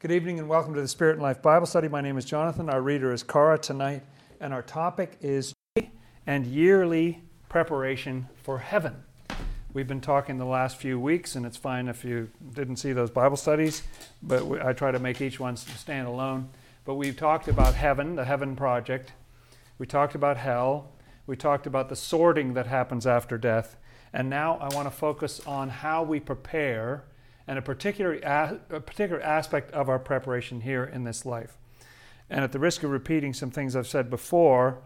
Good evening and welcome to the Spirit and Life Bible Study. My name is Jonathan. Our reader is Cara tonight, and our topic is and yearly preparation for heaven. We've been talking the last few weeks, and it's fine if you didn't see those Bible studies, but we, I try to make each one stand alone. But we've talked about heaven, the Heaven Project. We talked about hell. We talked about the sorting that happens after death. And now I want to focus on how we prepare and a particular, a, particular aspect of our preparation here in this life. And at the risk of repeating some things I've said before,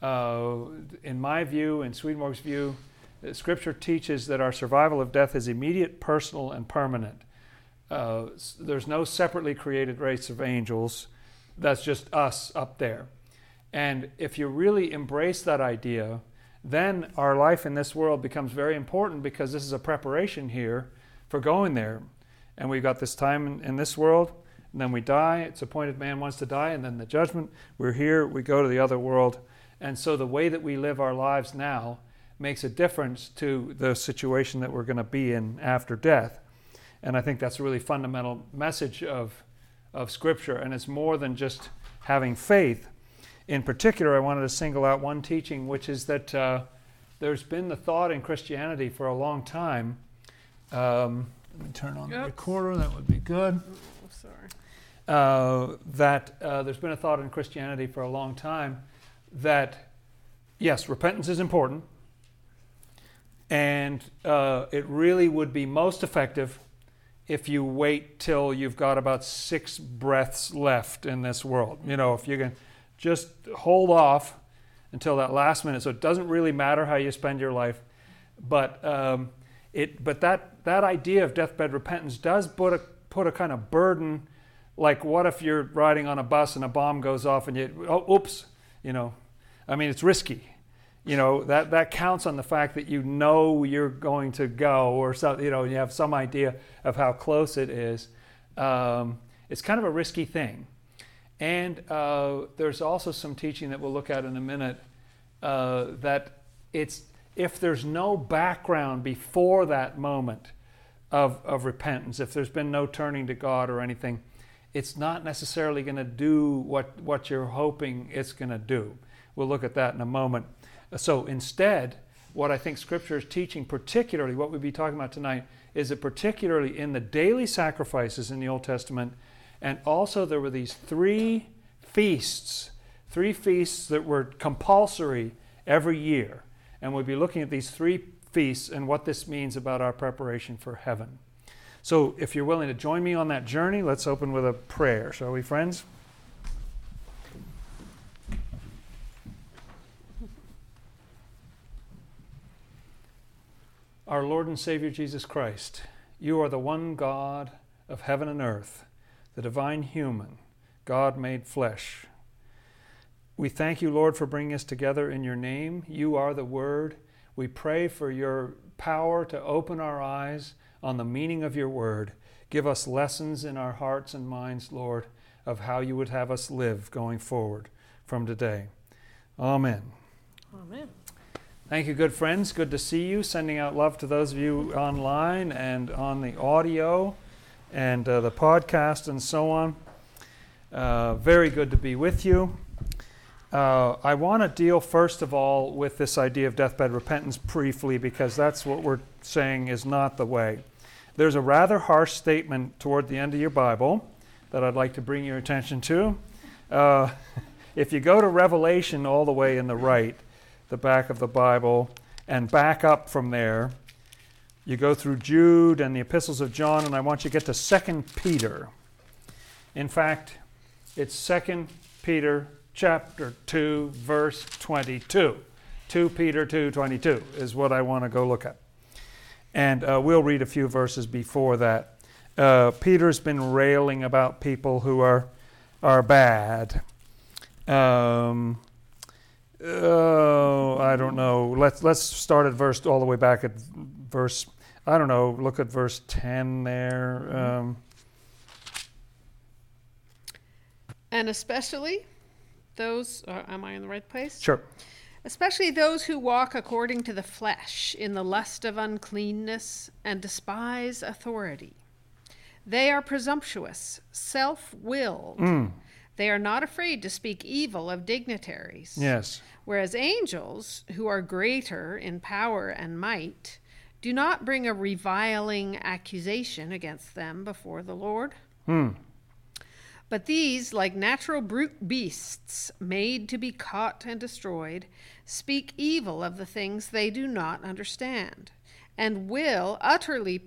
uh, in my view, in Swedenborg's view, uh, Scripture teaches that our survival of death is immediate, personal, and permanent. Uh, there's no separately created race of angels. That's just us up there. And if you really embrace that idea, then our life in this world becomes very important because this is a preparation here for going there. And we've got this time in, in this world, and then we die. It's appointed man wants to die, and then the judgment. We're here, we go to the other world. And so the way that we live our lives now makes a difference to the situation that we're going to be in after death. And I think that's a really fundamental message of, of Scripture. And it's more than just having faith. In particular, I wanted to single out one teaching, which is that uh, there's been the thought in Christianity for a long time um, let me turn on the recorder, that would be good. Oh, sorry. Uh, that uh, there's been a thought in Christianity for a long time that, yes, repentance is important, and uh, it really would be most effective if you wait till you've got about six breaths left in this world. You know, if you can just hold off until that last minute. So it doesn't really matter how you spend your life, but um, it, but that, that idea of deathbed repentance does put a, put a kind of burden, like what if you're riding on a bus and a bomb goes off and you, oh, oops, you know, I mean, it's risky. You know, that, that counts on the fact that you know you're going to go or so, you know, you have some idea of how close it is. Um, it's kind of a risky thing. And uh, there's also some teaching that we'll look at in a minute uh, that it's if there's no background before that moment of, of repentance, if there's been no turning to God or anything, it's not necessarily going to do what, what you're hoping it's going to do. We'll look at that in a moment. So instead, what I think Scripture is teaching, particularly what we'll be talking about tonight, is that particularly in the daily sacrifices in the Old Testament, and also there were these three feasts, three feasts that were compulsory every year. And we'll be looking at these three feasts and what this means about our preparation for heaven. So, if you're willing to join me on that journey, let's open with a prayer, shall we, friends? Our Lord and Savior Jesus Christ, you are the one God of heaven and earth, the divine human, God made flesh we thank you, Lord, for bringing us together in your name. You are the Word. We pray for your power to open our eyes on the meaning of your Word. Give us lessons in our hearts and minds, Lord, of how you would have us live going forward from today. Amen. Amen. Thank you, good friends. Good to see you. Sending out love to those of you online and on the audio and uh, the podcast and so on. Uh, very good to be with you. Uh, I want to deal first of all with this idea of deathbed repentance briefly because that's what we're saying is not the way. There's a rather harsh statement toward the end of your Bible that I'd like to bring your attention to. Uh, if you go to Revelation all the way in the right, the back of the Bible, and back up from there, you go through Jude and the epistles of John, and I want you to get to 2 Peter. In fact, it's 2 Peter chapter 2 verse 22 2 peter 2.22 is what i want to go look at. And uh, we'll read a few verses before that. Uh, peter's been railing about people who are are bad. Um, oh i don't know. Let's let's start at verse all the way back at verse i don't know look at verse 10 there um, and especially those, uh, am I in the right place? sure Especially those who walk according to the flesh, in the lust of uncleanness, and despise authority. They are presumptuous, self willed. Mm. They are not afraid to speak evil of dignitaries. Yes. Whereas angels, who are greater in power and might, do not bring a reviling accusation against them before the Lord. Hmm. But these, like natural brute beasts made to be caught and destroyed, speak evil of the things they do not understand, and will utterly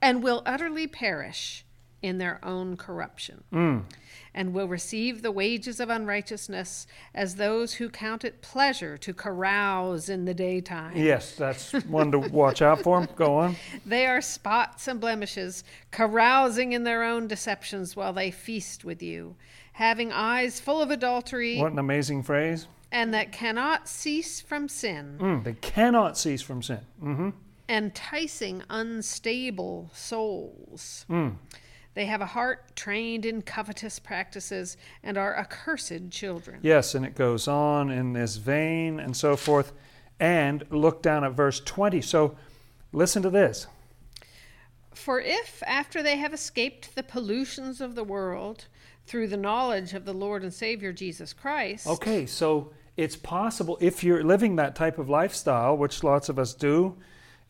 and will utterly perish in their own corruption, Mm. and will receive the wages of unrighteousness as those who count it pleasure to carouse in the daytime. Yes, that's one to watch out for. Go on. They are spots and blemishes, carousing in their own deceptions while they feast with you, having eyes full of adultery, What an amazing phrase. and that cannot cease from sin, Mm. They cannot cease from sin. Mm-hmm. enticing unstable souls. Mm. They have a heart trained in covetous practices and are accursed children. Yes, and it goes on in this vein and so forth. And look down at verse 20. So listen to this. For if, after they have escaped the pollutions of the world through the knowledge of the Lord and Savior Jesus Christ, Okay, so it's possible if you're living that type of lifestyle, which lots of us do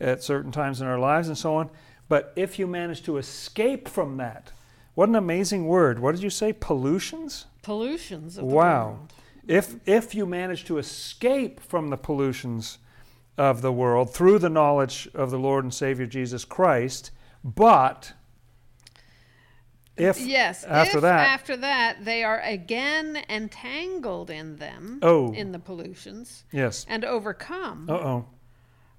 at certain times in our lives and so on, but if you manage to escape from that, what an amazing word. What did you say? Pollutions? pollutions of the Wow. world. If if you manage to escape from the pollutions of the world through the knowledge of the Lord and Savior Jesus Christ, but if Yes, after if that after that they are again entangled in them, Oh. in the pollutions, yes. and overcome, Uh-oh.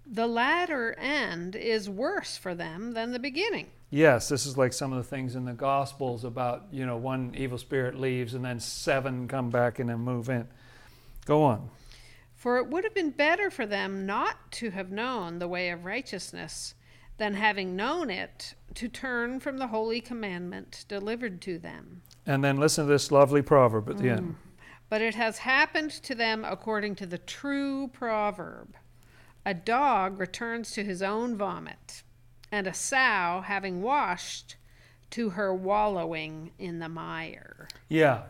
The latter end is worse for them than the beginning. Yes, this is like some of the things in the Gospels about, you know, one evil spirit leaves and then seven come back and then move in. Go on. For it would have been better for them not to have known the way of righteousness than having known it to turn from the holy commandment delivered to them. And then listen to this lovely proverb at the end. Mm. But it has happened to them according to the true proverb A dog returns to his own vomit, and a sow, having washed, to her wallowing in the mire. Yeah.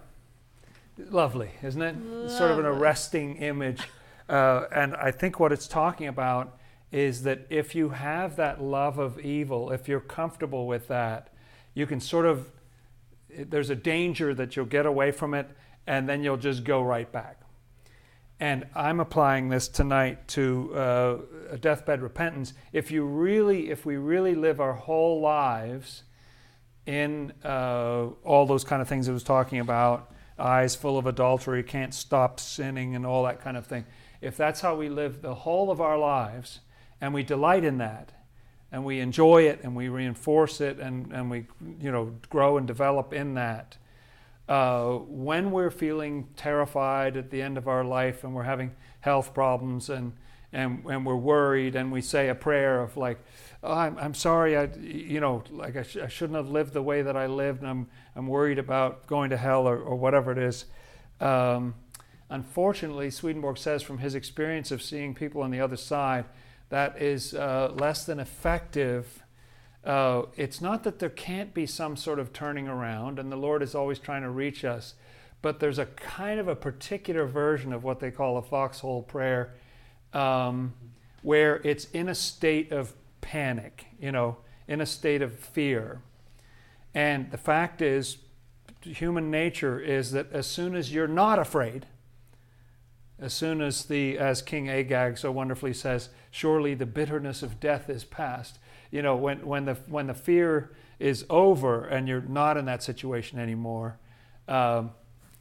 Lovely, isn't it? It's Sort of an arresting image. Uh, and I think what it's talking about is that if you have that love of evil, if you're comfortable with that, you can sort of, there's a danger that you'll get away from it and then you'll just go right back. And I'm applying this tonight to uh, a deathbed repentance. If you really, if we really live our whole lives in uh, all those kind of things I was talking about, eyes full of adultery, can't stop sinning, and all that kind of thing. If that's how we live the whole of our lives, and we delight in that, and we enjoy it, and we reinforce it, and, and we you know grow and develop in that, uh, when we're feeling terrified at the end of our life, and we're having health problems, and and, and we're worried, and we say a prayer of like, oh, I'm, I'm sorry, I, you know, like I, sh- I shouldn't have lived the way that I lived, and I'm, I'm worried about going to hell or, or whatever it is. Um, unfortunately, Swedenborg says from his experience of seeing people on the other side, that is uh, less than effective. Uh, it's not that there can't be some sort of turning around, and the Lord is always trying to reach us, but there's a kind of a particular version of what they call a foxhole prayer um, where it's in a state of panic, you know, in a state of fear. And the fact is, human nature is that as soon as you're not afraid, as soon as the, as King Agag so wonderfully says, surely the bitterness of death is past. You know, when, when, the, when the fear is over and you're not in that situation anymore, um,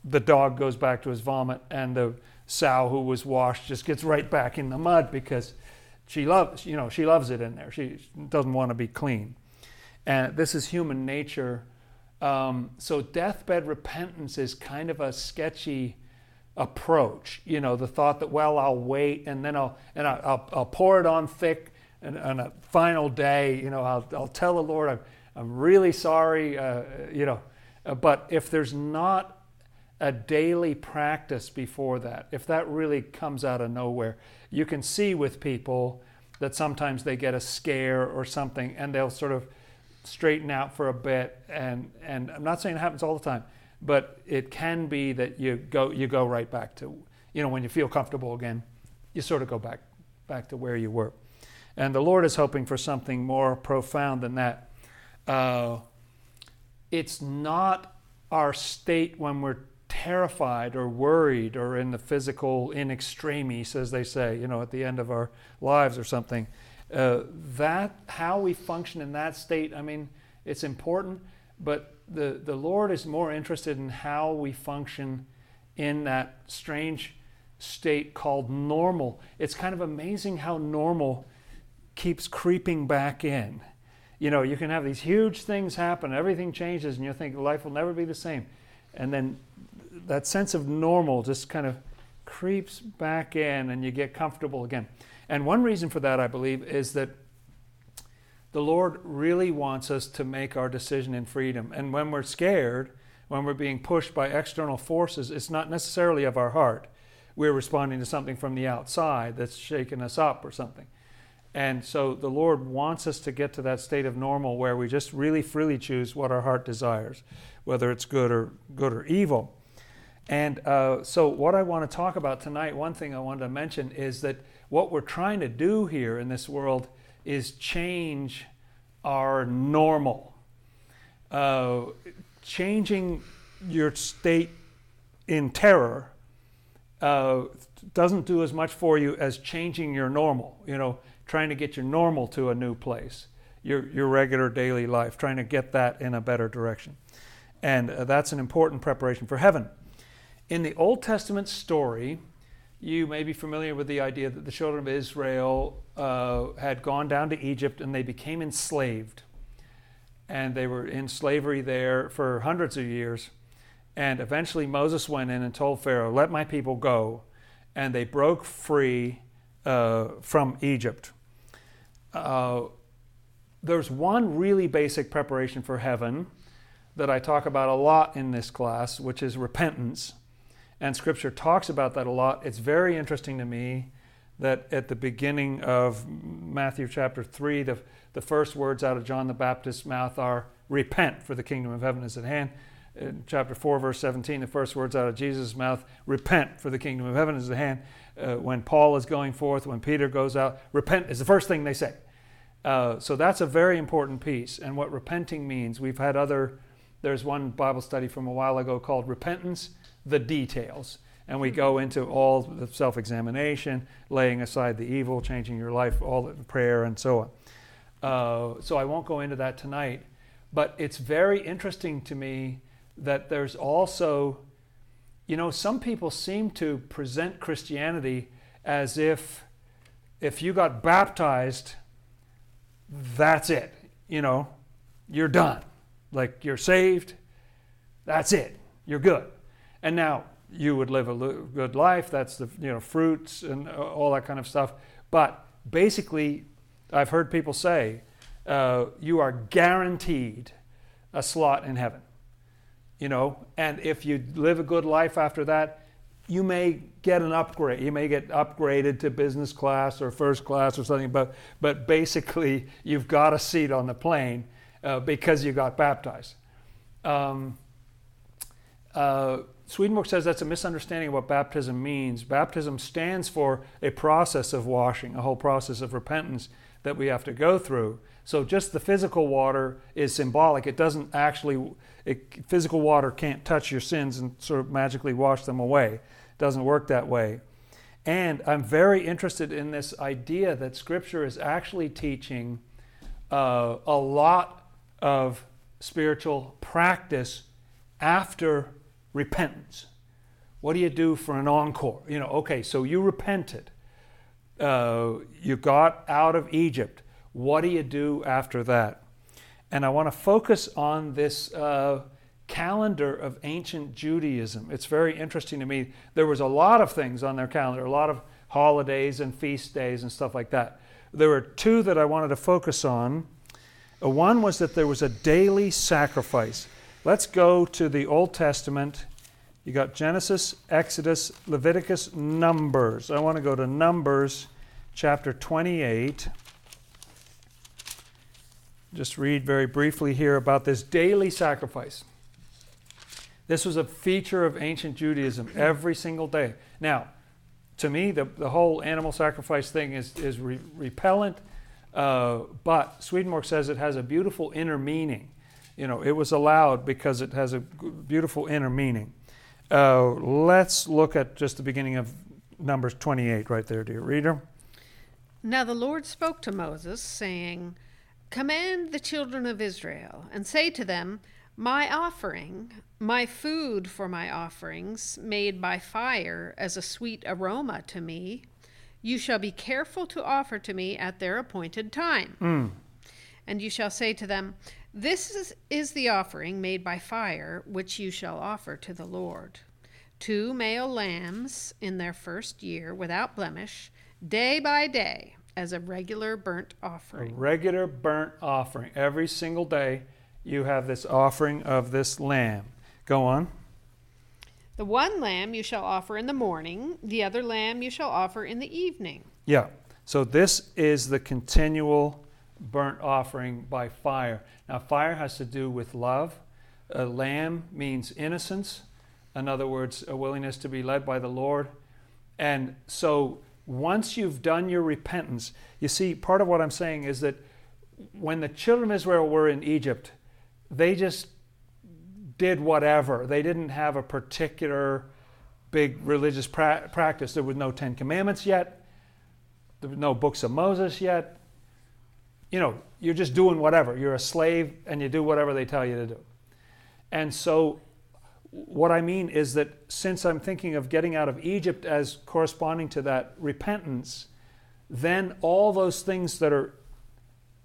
the dog goes back to his vomit and the sow who was washed just gets right back in the mud because she loves, you know, she loves it in there. She doesn't want to be clean. And this is human nature. Um, so deathbed repentance is kind of a sketchy approach. You know, the thought that well, I'll wait and then I'll and I'll, I'll, I'll pour it on thick and on a final day. You know, I'll, I'll tell the Lord I'm I'm really sorry. Uh, you know, uh, but if there's not a daily practice before that, if that really comes out of nowhere, you can see with people that sometimes they get a scare or something and they'll sort of straighten out for a bit, and and I'm not saying it happens all the time, but it can be that you go you go right back to you know when you feel comfortable again, you sort of go back back to where you were, and the Lord is hoping for something more profound than that. Uh, it's not our state when we're terrified or worried or in the physical in extremis, as they say, you know, at the end of our lives or something. Uh, that how we function in that state, I mean, it's important, but the, the Lord is more interested in how we function in that strange state called normal. It's kind of amazing how normal keeps creeping back in. You know, you can have these huge things happen, everything changes, and you think life will never be the same. And then that sense of normal just kind of creeps back in, and you get comfortable again. And one reason for that, I believe, is that the Lord really wants us to make our decision in freedom. And when we're scared, when we're being pushed by external forces, it's not necessarily of our heart. We're responding to something from the outside that's shaking us up or something. And so the Lord wants us to get to that state of normal where we just really freely choose what our heart desires, whether it's good or good or evil. And uh, so, what I want to talk about tonight, one thing I wanted to mention is that what we're trying to do here in this world is change our normal. Uh, changing your state in terror uh, doesn't do as much for you as changing your normal, you know, trying to get your normal to a new place, your, your regular daily life, trying to get that in a better direction. And uh, that's an important preparation for heaven. In the Old Testament story, you may be familiar with the idea that the children of Israel uh, had gone down to Egypt and they became enslaved. And they were in slavery there for hundreds of years. And eventually Moses went in and told Pharaoh, Let my people go. And they broke free uh, from Egypt. Uh, there's one really basic preparation for heaven that I talk about a lot in this class, which is repentance and Scripture talks about that a lot. It's very interesting to me that at the beginning of Matthew chapter 3, the, the first words out of John the Baptist's mouth are, Repent, for the kingdom of heaven is at hand. In chapter 4, verse 17, the first words out of Jesus' mouth, Repent, for the kingdom of heaven is at hand. Uh, when Paul is going forth, when Peter goes out, repent is the first thing they say. Uh, so that's a very important piece. And what repenting means, we've had other, there's one Bible study from a while ago called Repentance the details. And we go into all the self examination, laying aside the evil, changing your life, all the prayer, and so on. Uh, so I won't go into that tonight. But it's very interesting to me that there's also, you know, some people seem to present Christianity as if if you got baptized, that's it. You know, you're done. Like you're saved, that's it. You're good. And now you would live a good life. That's the you know fruits and all that kind of stuff. But basically, I've heard people say uh, you are guaranteed a slot in heaven. You know, and if you live a good life after that, you may get an upgrade. You may get upgraded to business class or first class or something. But but basically, you've got a seat on the plane uh, because you got baptized. Um, uh, Swedenborg says that's a misunderstanding of what baptism means. Baptism stands for a process of washing, a whole process of repentance that we have to go through. So just the physical water is symbolic. It doesn't actually, it, physical water can't touch your sins and sort of magically wash them away. It doesn't work that way. And I'm very interested in this idea that Scripture is actually teaching uh, a lot of spiritual practice after repentance. What do you do for an encore? You know, okay, so you repented. Uh, you got out of Egypt. What do you do after that? And I want to focus on this uh, calendar of ancient Judaism. It's very interesting to me. There was a lot of things on their calendar, a lot of holidays and feast days and stuff like that. There were two that I wanted to focus on. Uh, one was that there was a daily sacrifice. Let's go to the Old Testament. You got Genesis, Exodus, Leviticus, Numbers. I want to go to Numbers chapter 28. just read very briefly here about this daily sacrifice. This was a feature of ancient Judaism every single day. Now, to me, the, the whole animal sacrifice thing is, is re- repellent, uh, but Swedenborg says it has a beautiful inner meaning. You know, it was allowed because it has a beautiful inner meaning. Uh, let's look at just the beginning of Numbers 28 right there, dear reader. Now the Lord spoke to Moses, saying, Command the children of Israel, and say to them, My offering, my food for my offerings, made by fire as a sweet aroma to me, you shall be careful to offer to me at their appointed time. Mm. And you shall say to them, This is, is the offering made by fire, which you shall offer to the Lord. Two male lambs in their first year, without blemish, day by day, as a regular burnt offering. A regular burnt offering. Every single day, you have this offering of this lamb. Go on. The one lamb you shall offer in the morning, the other lamb you shall offer in the evening. Yeah. So this is the continual burnt offering by fire. Now, fire has to do with love. A lamb means innocence. In other words, a willingness to be led by the Lord. And so once you've done your repentance, you see, part of what I'm saying is that when the children of Israel were in Egypt, they just did whatever. They didn't have a particular big religious pra- practice. There was no Ten Commandments yet, there was no books of Moses yet. You know, you're just doing whatever. You're a slave and you do whatever they tell you to do. And so what I mean is that since I'm thinking of getting out of Egypt as corresponding to that repentance, then all those things that are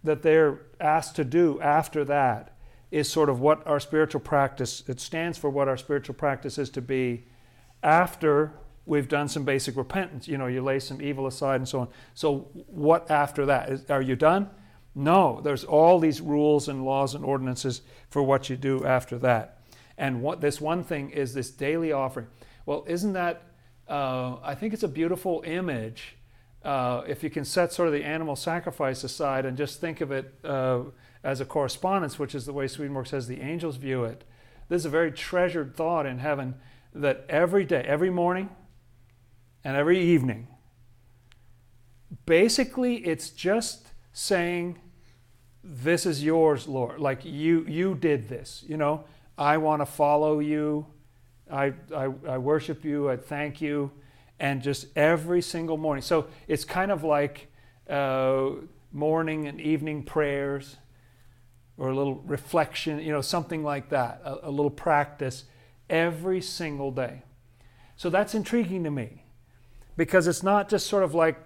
that they're asked to do after that is sort of what our spiritual practice it stands for what our spiritual practice is to be after we've done some basic repentance you know you lay some evil aside and so on. So what after that? Is, are you done? No there's all these rules and laws and ordinances for what you do after that and what this one thing is this daily offering. Well, isn't that? Uh, I think it's a beautiful image. Uh, if you can set sort of the animal sacrifice aside and just think of it uh, as a correspondence, which is the way Swedenborg says the angels view it, this is a very treasured thought in heaven that every day, every morning, and every evening, basically it's just saying, This is yours, Lord. Like you, you did this, you know. I want to follow you. I, I, I, worship you. I thank you. And just every single morning. So it's kind of like uh, morning and evening prayers or a little reflection, you know, something like that, a, a little practice every single day. So that's intriguing to me because it's not just sort of like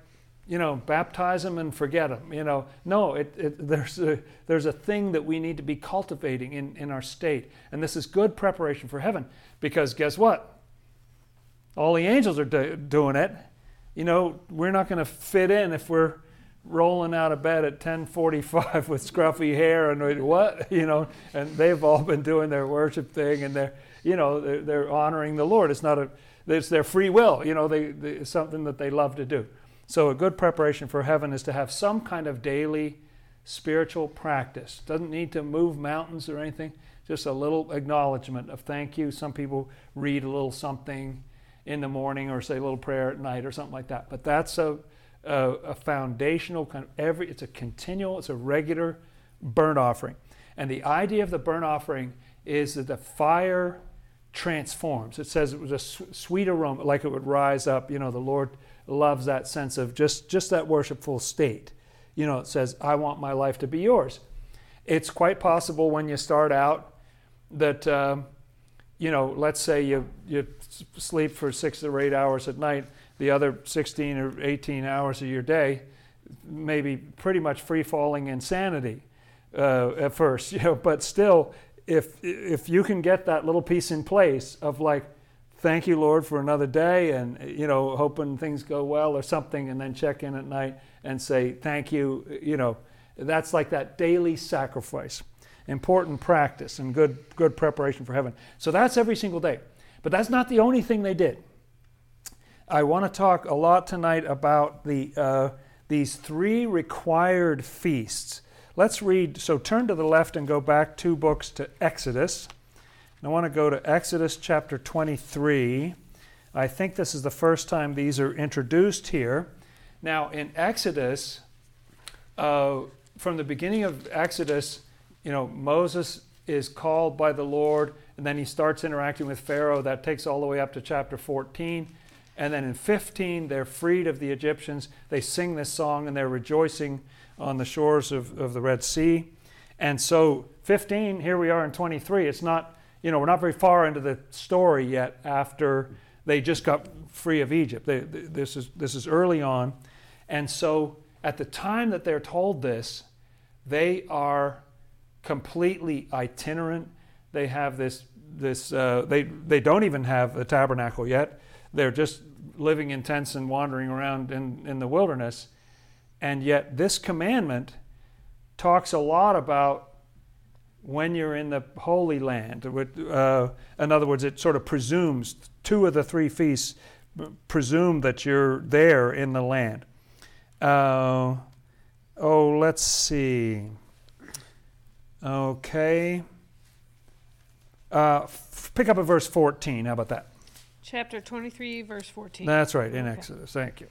you know, baptize them and forget them. You know, no, it, it, there's, a, there's a thing that we need to be cultivating in, in our state. And this is good preparation for heaven because guess what? All the angels are do, doing it. You know, we're not going to fit in if we're rolling out of bed at 10:45 with scruffy hair and what you know and they've all been doing their worship thing and they're you know they're, they're honoring the lord it's not a it's their free will you know they, they, it's something that they love to do so, a good preparation for heaven is to have some kind of daily spiritual practice. Doesn't need to move mountains or anything, just a little acknowledgement of thank you. Some people read a little something in the morning or say a little prayer at night or something like that. But that's a, a, a foundational kind of every, it's a continual, it's a regular burnt offering. And the idea of the burnt offering is that the fire transforms. It says it was a sweet aroma, like it would rise up. You know, the Lord loves that sense of just, just that worshipful state. You know, it says, I want my life to be yours. It's quite possible when you start out that, uh, you know, let's say you, you sleep for six or eight hours at night, the other 16 or 18 hours of your day, maybe pretty much free falling insanity uh, at first, you know, but still, if, if you can get that little piece in place of like, thank you, Lord, for another day, and you know, hoping things go well or something, and then check in at night and say thank you. You know, that's like that daily sacrifice, important practice and good good preparation for heaven. So that's every single day, but that's not the only thing they did. I want to talk a lot tonight about the uh, these three required feasts let's read. So turn to the left and go back two books to Exodus. And I want to go to Exodus chapter 23. I think this is the first time these are introduced here. Now, in Exodus, uh, from the beginning of Exodus, you know, Moses is called by the Lord, and then he starts interacting with Pharaoh. That takes all the way up to chapter 14. And then in 15, they're freed of the Egyptians. They sing this song and they're rejoicing on the shores of, of the Red Sea. And so, 15, here we are in 23. It's not, you know, we're not very far into the story yet after they just got free of Egypt. They, this, is, this is early on. And so, at the time that they're told this, they are completely itinerant. They have this, this uh, they, they don't even have a tabernacle yet. They're just living in tents and wandering around in, in the wilderness. And yet, this commandment talks a lot about when you're in the Holy Land. Uh, in other words, it sort of presumes two of the three feasts presume that you're there in the land. Uh, oh, let's see. Okay. Uh, f- pick up at verse 14. How about that? Chapter 23, verse 14. That's right, in okay. Exodus. Thank you.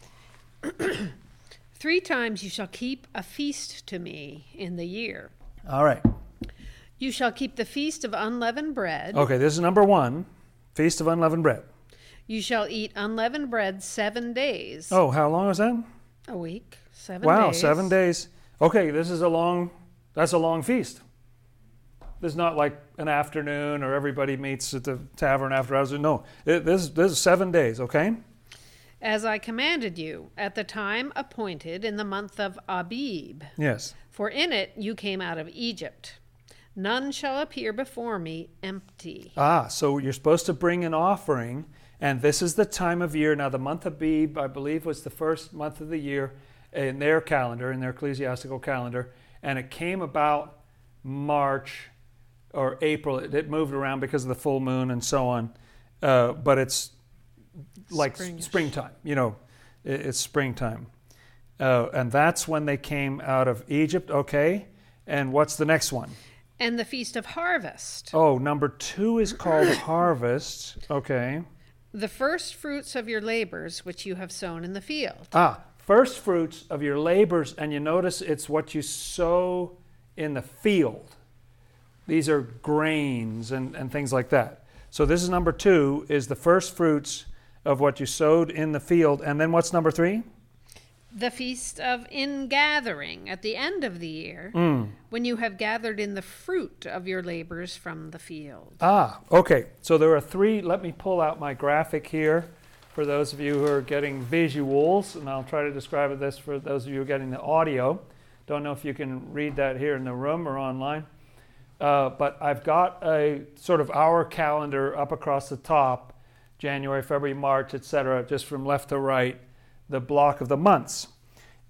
Three times you shall keep a feast to me in the year. All right. You shall keep the feast of unleavened bread. Okay, this is number one Feast of unleavened bread. You shall eat unleavened bread seven days. Oh, how long is that? A week. Seven wow, days. seven days. Okay, this is a long, that's a long feast. This is not like an afternoon or everybody meets at the tavern after hours. No, it, this, this is seven days, okay? As I commanded you at the time appointed in the month of Abib. Yes. For in it you came out of Egypt. None shall appear before me empty. Ah, so you're supposed to bring an offering, and this is the time of year. Now, the month of Abib, I believe, was the first month of the year in their calendar, in their ecclesiastical calendar, and it came about March or April. It, it, moved around because of the full moon and so on. Uh, but it's like Spring-ish. springtime, you know, it, it's springtime. Uh, and that's when they came out of Egypt. Okay. And what's the next one? And the Feast of Harvest. Oh, number two is called Harvest. Okay. The first fruits of your labors which you have sown in the field. Ah, first fruits of your labors. And you notice it's what you sow in the field. These are grains and, and things like that. So this is number two, is the first fruits of what you sowed in the field. And then what's number three? The feast of ingathering at the end of the year, mm. when you have gathered in the fruit of your labors from the field. Ah, okay. So there are three. Let me pull out my graphic here for those of you who are getting visuals, and I'll try to describe this for those of you who are getting the audio. Don't know if you can read that here in the room or online. Uh, but I've got a sort of our calendar up across the top January, February, March, etc., just from left to right, the block of the months.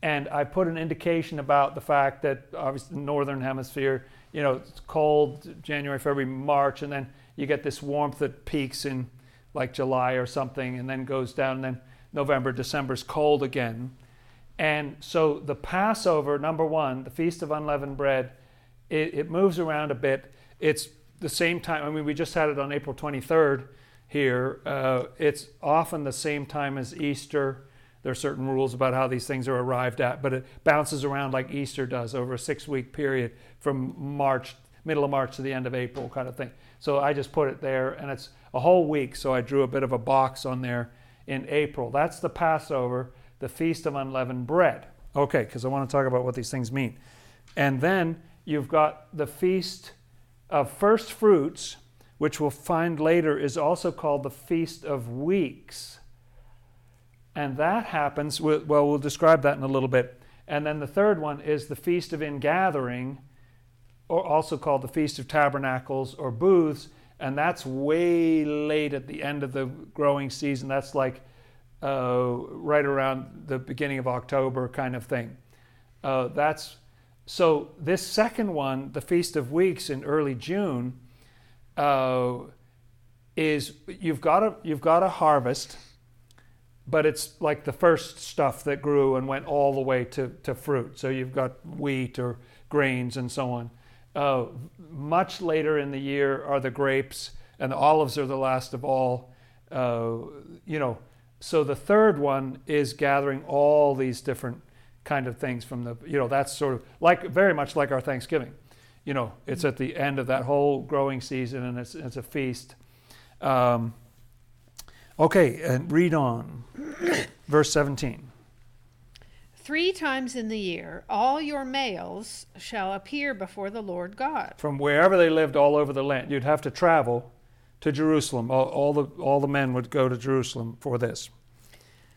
And I put an indication about the fact that obviously the northern hemisphere, you know, it's cold January, February, March, and then you get this warmth that peaks in like July or something and then goes down, and then November, December's cold again. And so the Passover, number one, the Feast of Unleavened Bread, it, it moves around a bit. It's the same time. I mean, we just had it on April 23rd here. Uh, it's often the same time as Easter. There are certain rules about how these things are arrived at, but it bounces around like Easter does over a six week period from March, middle of March to the end of April, kind of thing. So I just put it there, and it's a whole week. So I drew a bit of a box on there in April. That's the Passover, the Feast of Unleavened Bread. Okay, because I want to talk about what these things mean. And then you've got the feast of first fruits, which we'll find later is also called the Feast of Weeks. And that happens, well, we'll describe that in a little bit. And then the third one is the Feast of Ingathering, or also called the Feast of Tabernacles or Booths. And that's way late at the end of the growing season. That's like uh, right around the beginning of October, kind of thing. Uh, that's so this second one, the Feast of Weeks in early June, uh, is you've got a you've got a harvest, but it's like the first stuff that grew and went all the way to, to fruit. So you've got wheat or grains and so on. Uh, much later in the year are the grapes, and the olives are the last of all. Uh, you know, so the third one is gathering all these different kind of things from the. You know, that's sort of like very much like our Thanksgiving. You know, it's at the end of that whole growing season, and it's it's a feast. Um, okay, and read on, verse seventeen. Three times in the year, all your males shall appear before the Lord God. From wherever they lived all over the land, you'd have to travel to Jerusalem. All, all, the, all the men would go to Jerusalem for this.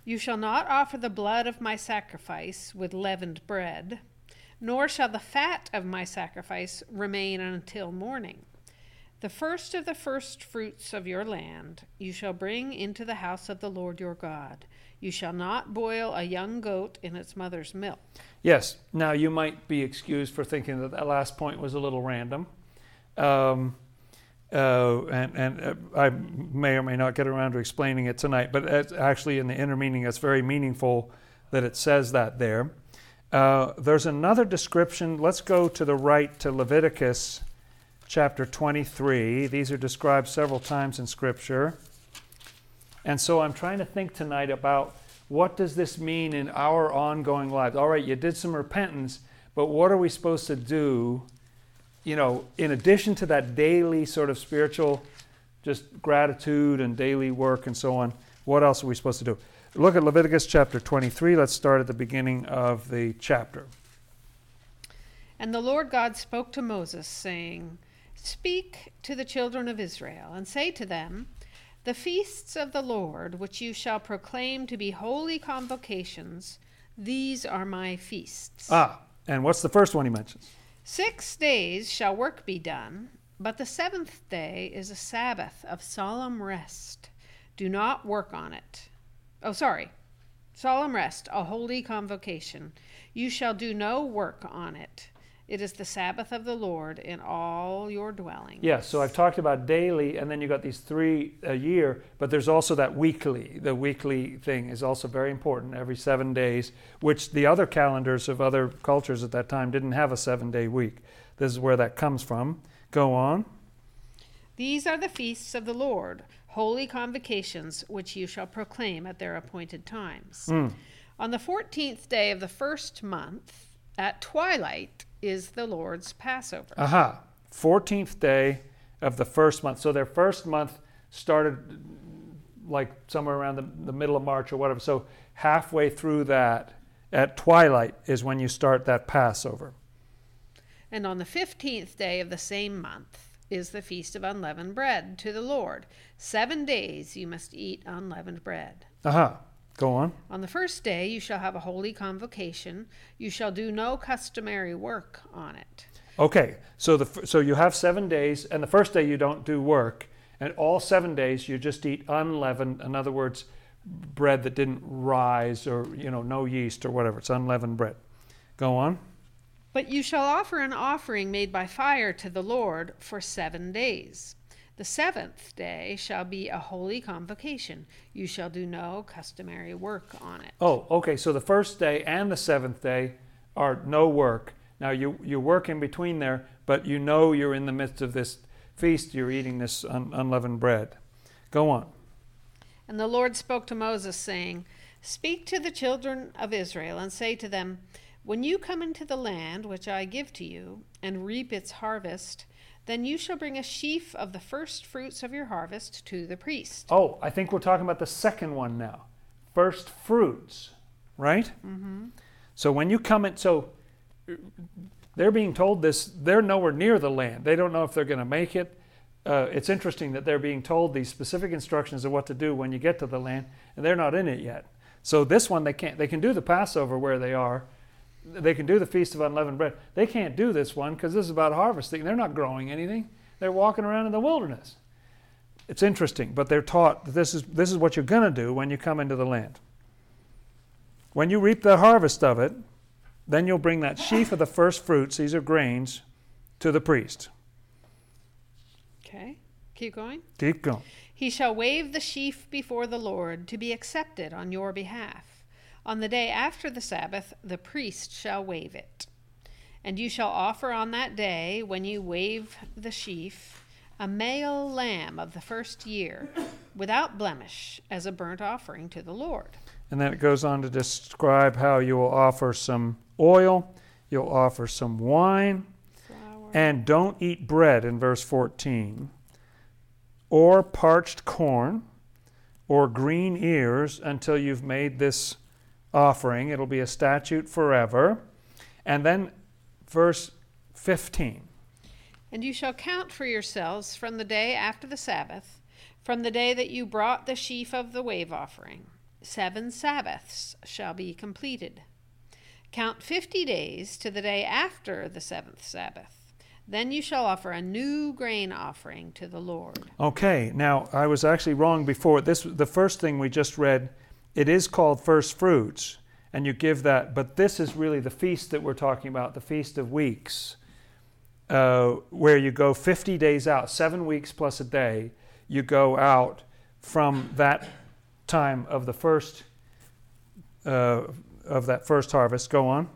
You shall not offer the blood of my sacrifice with leavened bread, nor shall the fat of my sacrifice remain until morning. The first of the first fruits of your land you shall bring into the house of the Lord your God. You shall not boil a young goat in its mother's milk. Yes. Now, you might be excused for thinking that that last point was a little random. Um, uh, and and uh, I may or may not get around to explaining it tonight, but actually in the inner meaning, it's very meaningful that it says that there. Uh, there's another description. Let's go to the right to Leviticus chapter 23. These are described several times in Scripture. And so I'm trying to think tonight about what does this mean in our ongoing lives? All right, you did some repentance, but what are we supposed to do, you know, in addition to that daily sort of spiritual just gratitude and daily work and so on, what else are we supposed to do? Look at Leviticus chapter 23. Let's start at the beginning of the chapter. And the Lord God spoke to Moses, saying, Speak to the children of Israel, and say to them, the feasts of the Lord, which you shall proclaim to be holy convocations, these are my feasts. Ah, and what's the first one he mentions? Six days shall work be done, but the seventh day is a Sabbath of solemn rest. Do not work on it. Oh, sorry. Solemn rest, a holy convocation. You shall do no work on it. It is the Sabbath of the Lord in all your dwellings. Yes, so I've talked about daily, and then you got these three a year, but there's also that weekly. The weekly thing is also very important, every seven days, which the other calendars of other cultures at that time didn't have a seven day week. This is where that comes from. Go on. These are the feasts of the Lord, holy convocations, which you shall proclaim at their appointed times. Mm. On the fourteenth day of the first month, at twilight, is the Lord's Passover. Aha. 14th day of the first month. So their first month started like somewhere around the, the middle of March or whatever. So halfway through that, at twilight, is when you start that Passover. And on the 15th day of the same month is the Feast of Unleavened Bread to the Lord. Seven days you must eat unleavened bread. Aha. Go on. On the first day you shall have a holy convocation. You shall do no customary work on it. Okay, so the so you have seven days, and the first day you don't do work, and all seven days you just eat unleavened. In other words, bread that didn't rise, or you know, no yeast or whatever. It's unleavened bread. Go on. But you shall offer an offering made by fire to the Lord for seven days. The seventh day shall be a holy convocation. You shall do no customary work on it. Oh, okay. So the first day and the seventh day are no work. Now you you work in between there, but you know you're in the midst of this feast. You're eating this un- unleavened bread. Go on. And the Lord spoke to Moses, saying, Speak to the children of Israel and say to them, When you come into the land which I give to you and reap its harvest, then you shall bring a sheaf of the first fruits of your harvest to the priest. Oh, I think we're talking about the second one now. First fruits, right? Mm-hmm. So when you come in, so they're being told this, they're nowhere near the land. They don't know if they're going to make it. Uh, it's interesting that they're being told these specific instructions of what to do when you get to the land, and they're not in it yet. So this one, they can't. They can do the Passover where they are, they can do the Feast of Unleavened Bread. They can't do this one because this is about harvesting. They're not growing anything. They're walking around in the wilderness. It's interesting, but they're taught that this is, this is what you're going to do when you come into the land. When you reap the harvest of it, then you'll bring that sheaf of the first fruits, these are grains, to the priest. Okay, keep going. Keep going. He shall wave the sheaf before the Lord to be accepted on your behalf. On the day after the Sabbath, the priest shall wave it. And you shall offer on that day, when you wave the sheaf, a male lamb of the first year, without blemish, as a burnt offering to the Lord. And then it goes on to describe how you will offer some oil, you'll offer some wine, Flour. and don't eat bread in verse 14, or parched corn, or green ears until you've made this offering. It'll be a statute forever. And then verse 15. And you shall count for yourselves from the day after the Sabbath, from the day that you brought the sheaf of the wave offering. Seven Sabbaths shall be completed. Count fifty days to the day after the seventh Sabbath. Then you shall offer a new grain offering to the Lord. Okay, now I was actually wrong before. This the first thing we just read. It is called first fruits, and you give that. But this is really the feast that we're talking about, the feast of weeks, uh, where you go 50 days out, seven weeks plus a day. You go out from that time of the first uh, of that first harvest. Go on.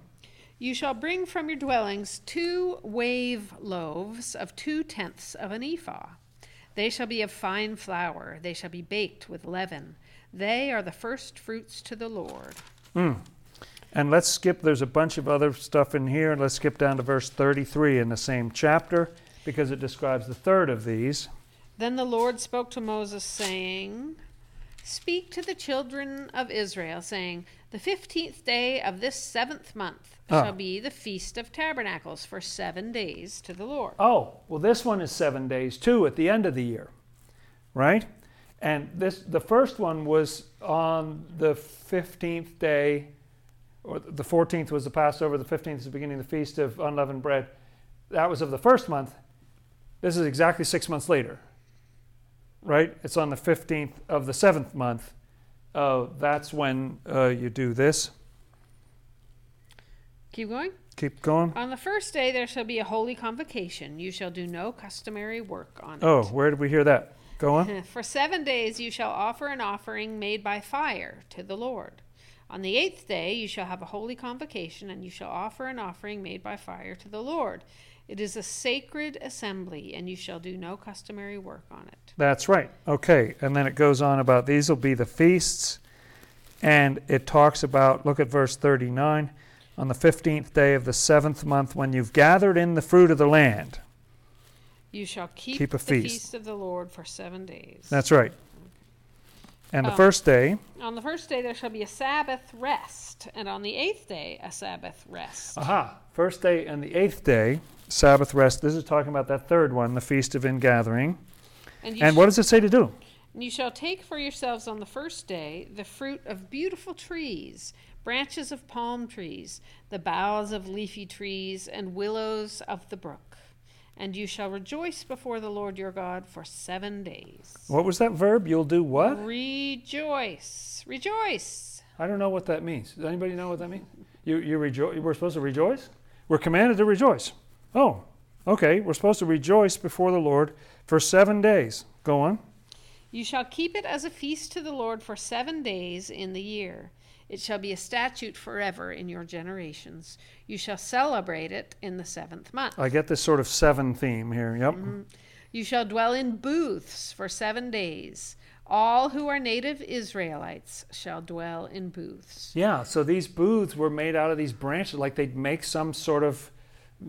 You shall bring from your dwellings two wave loaves of two tenths of an ephah. They shall be of fine flour, they shall be baked with leaven. They are the first fruits to the Lord. Mm. And let's skip, there's a bunch of other stuff in here. and Let's skip down to verse 33 in the same chapter because it describes the third of these. Then the Lord spoke to Moses, saying, Speak to the children of Israel, saying, The fifteenth day of this seventh month Ah. shall be the feast of tabernacles for seven days to the Lord. Oh, well, this one is seven days too at the end of the year, right? And this, the first one was on the 15th day, or the 14th was the Passover, the 15th is the beginning of the Feast of Unleavened Bread. That was of the first month. This is exactly six months later, right? It's on the 15th of the seventh month. Uh, that's when uh, you do this. Keep going. Keep going. On the first day there shall be a holy convocation. You shall do no customary work on it. Oh, where did we hear that? Go on. For seven days you shall offer an offering made by fire to the Lord. On the eighth day you shall have a holy convocation, and you shall offer an offering made by fire to the Lord. It is a sacred assembly, and you shall do no customary work on it. That's right. Okay. And then it goes on about these will be the feasts. And it talks about, look at verse 39, on the 15th day of the seventh month, when you've gathered in the fruit of the land. You shall keep, Keep a the feast. feast of the Lord for seven days. That's right. And the Um, first day, on the first day there shall be a Sabbath rest, and on the eighth day a Sabbath rest. aha, first day and the eighth day, Sabbath rest. This is talking about that third one, the Feast of Ingathering. And And sh- what does it say to do? And you shall take for yourselves on the first day the fruit of beautiful trees, branches of palm trees, the boughs of leafy trees, and willows of the brook. And you shall rejoice before the Lord your God for seven days. What was that verb? You'll do what? Rejoice. Rejoice. I don't know what that means. Does anybody know what that means? You, you rejo- We're supposed to rejoice? We're commanded to rejoice. Oh, okay. We're supposed to rejoice before the Lord for seven days. Go on. You shall keep it as a feast to the Lord for seven days in the year. It shall be a statute forever in your generations. You shall celebrate it in the seventh month. I get this sort of seven theme here. Yep. You shall dwell in booths for seven days. All who are native Israelites shall dwell in booths. Yeah, so these booths were made out of these branches, like they'd make some sort of,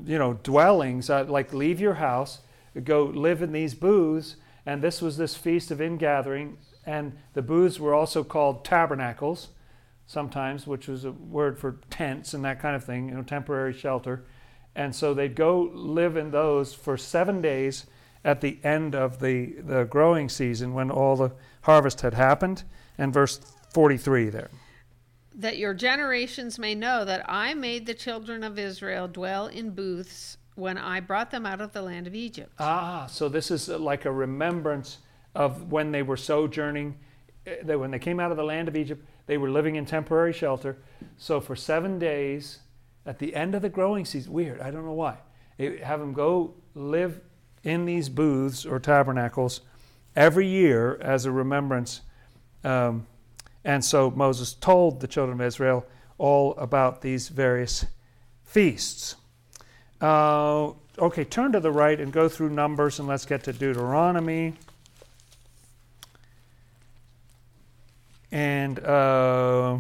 you know, dwellings. Uh, like leave your house, go live in these booths, and this was this feast of ingathering. And the booths were also called tabernacles, sometimes, which was a word for tents and that kind of thing, you know, temporary shelter. And so they'd go live in those for seven days at the end of the, the growing season when all the harvest had happened. And verse 43 there. That your generations may know that I made the children of Israel dwell in booths when I brought them out of the land of Egypt. Ah, so this is uh, like a remembrance of when they were sojourning, that when they came out of the land of Egypt, they were living in temporary shelter. So for seven days, at the end of the growing season, weird, I don't know why, they have them go live in these booths or tabernacles every year as a remembrance. Um, and so Moses told the children of Israel all about these various feasts. Uh, okay, turn to the right and go through Numbers and let's get to Deuteronomy. And uh,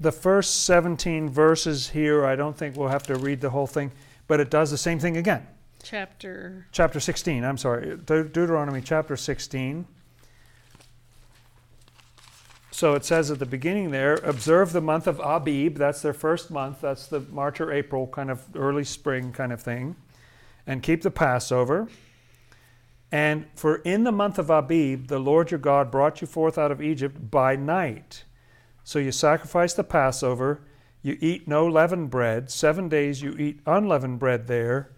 the first 17 verses here, I don't think we'll have to read the whole thing, but it does the same thing again. Chapter. Chapter 16, I'm sorry. De- Deuteronomy chapter 16. So it says at the beginning there, observe the month of Abib. That's their first month. That's the March or April kind of early spring kind of thing. And keep the Passover. And for in the month of Abib, the Lord your God brought you forth out of Egypt by night. So you sacrifice the Passover. You eat no leavened bread. Seven days you eat unleavened bread there.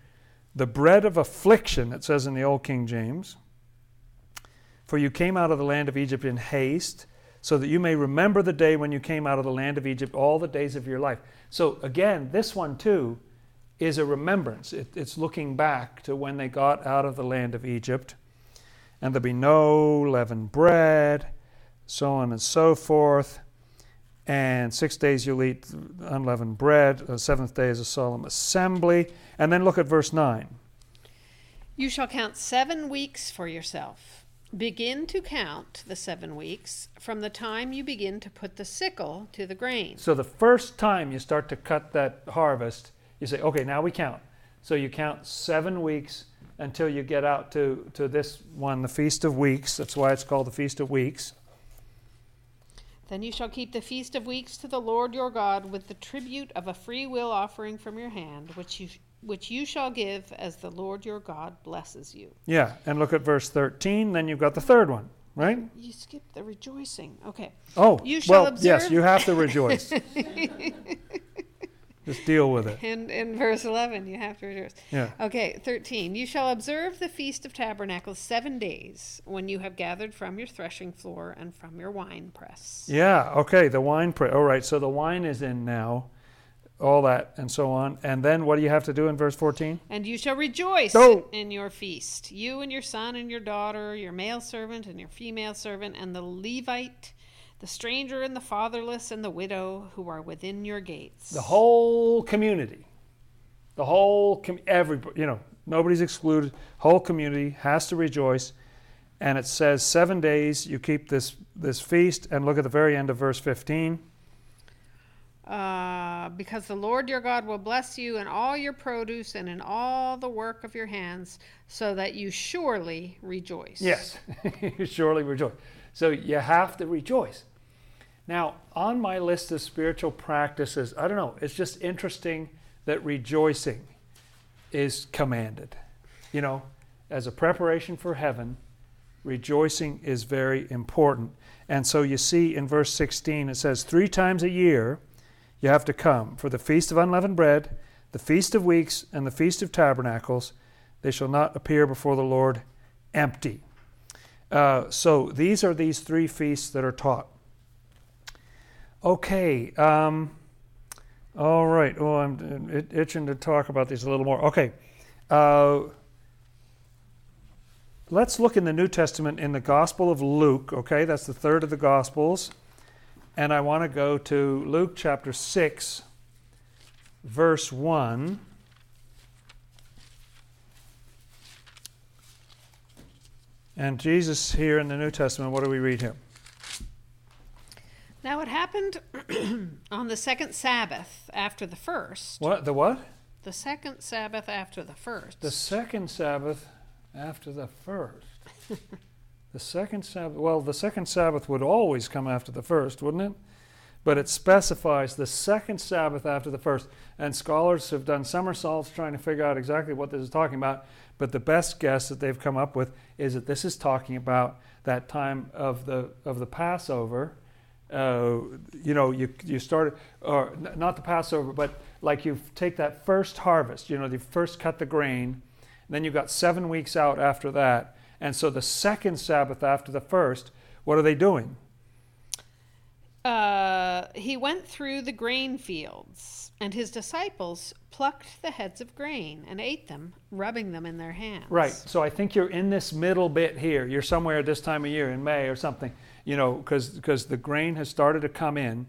The bread of affliction, it says in the Old King James. For you came out of the land of Egypt in haste so that you may remember the day when you came out of the land of Egypt all the days of your life. So, again, this one too is a remembrance. It, it's looking back to when they got out of the land of Egypt. And there'll be no leavened bread, so on and so forth. And six days you'll eat unleavened bread. The seventh day is a solemn assembly. And then look at verse 9. You shall count seven weeks for yourself Begin to count the seven weeks from the time you begin to put the sickle to the grain. So the first time you start to cut that harvest, you say, okay, now we count. So you count seven weeks until you get out to, to this one, the Feast of Weeks. That's why it's called the Feast of Weeks. Then you shall keep the Feast of Weeks to the Lord your God with the tribute of a free will offering from your hand, which you which you shall give as the Lord your God blesses you. Yeah, and look at verse 13, then you've got the third one, right? You skipped the rejoicing. Okay. Oh, you shall well, observe... yes, you have to rejoice. Just deal with it. In, in verse 11, you have to rejoice. Yeah. Okay, 13. You shall observe the Feast of Tabernacles seven days when you have gathered from your threshing floor and from your wine press. Yeah, okay, the wine press. All right, so the wine is in now all that and so on. And then what do you have to do in verse 14? And you shall rejoice oh. in your feast, you and your son and your daughter, your male servant and your female servant, and the Levite, the stranger and the fatherless and the widow who are within your gates. The whole community, the whole, com- every, you know, nobody's excluded. Whole community has to rejoice. And it says seven days you keep this, this feast. And look at the very end of verse 15 uh, because the Lord your God will bless you in all your produce and in all the work of your hands, so that you surely rejoice. Yes, you surely rejoice. So you have to rejoice. Now, on my list of spiritual practices, I don't know, it's just interesting that rejoicing is commanded. You know, as a preparation for heaven, rejoicing is very important. And so you see in verse 16, it says, Three times a year, you have to come for the feast of unleavened bread, the feast of weeks, and the feast of tabernacles. They shall not appear before the Lord empty. Uh, so these are these three feasts that are taught. Okay. Um, all right. Oh, I'm itching to talk about these a little more. Okay. Uh, let's look in the New Testament in the Gospel of Luke. Okay, that's the third of the Gospels. And I want to go to Luke chapter 6, verse 1. And Jesus here in the New Testament, what do we read here? Now it happened on the second Sabbath after the first. What? The what? The second Sabbath after the first. The second Sabbath after the first. The second Sabbath, well, the second Sabbath would always come after the first, wouldn't it? But it specifies the second Sabbath after the first. And scholars have done somersaults trying to figure out exactly what this is talking about. But the best guess that they've come up with is that this is talking about that time of the, of the Passover. Uh, you know, you, you started, or not the Passover, but like you take that first harvest, you know, you first cut the grain, then you've got seven weeks out after that and so the second Sabbath after the first, what are they doing? Uh, he went through the grain fields, and his disciples plucked the heads of grain and ate them, rubbing them in their hands. Right. So I think you're in this middle bit here. You're somewhere at this time of year in May or something, you know, because the grain has started to come in,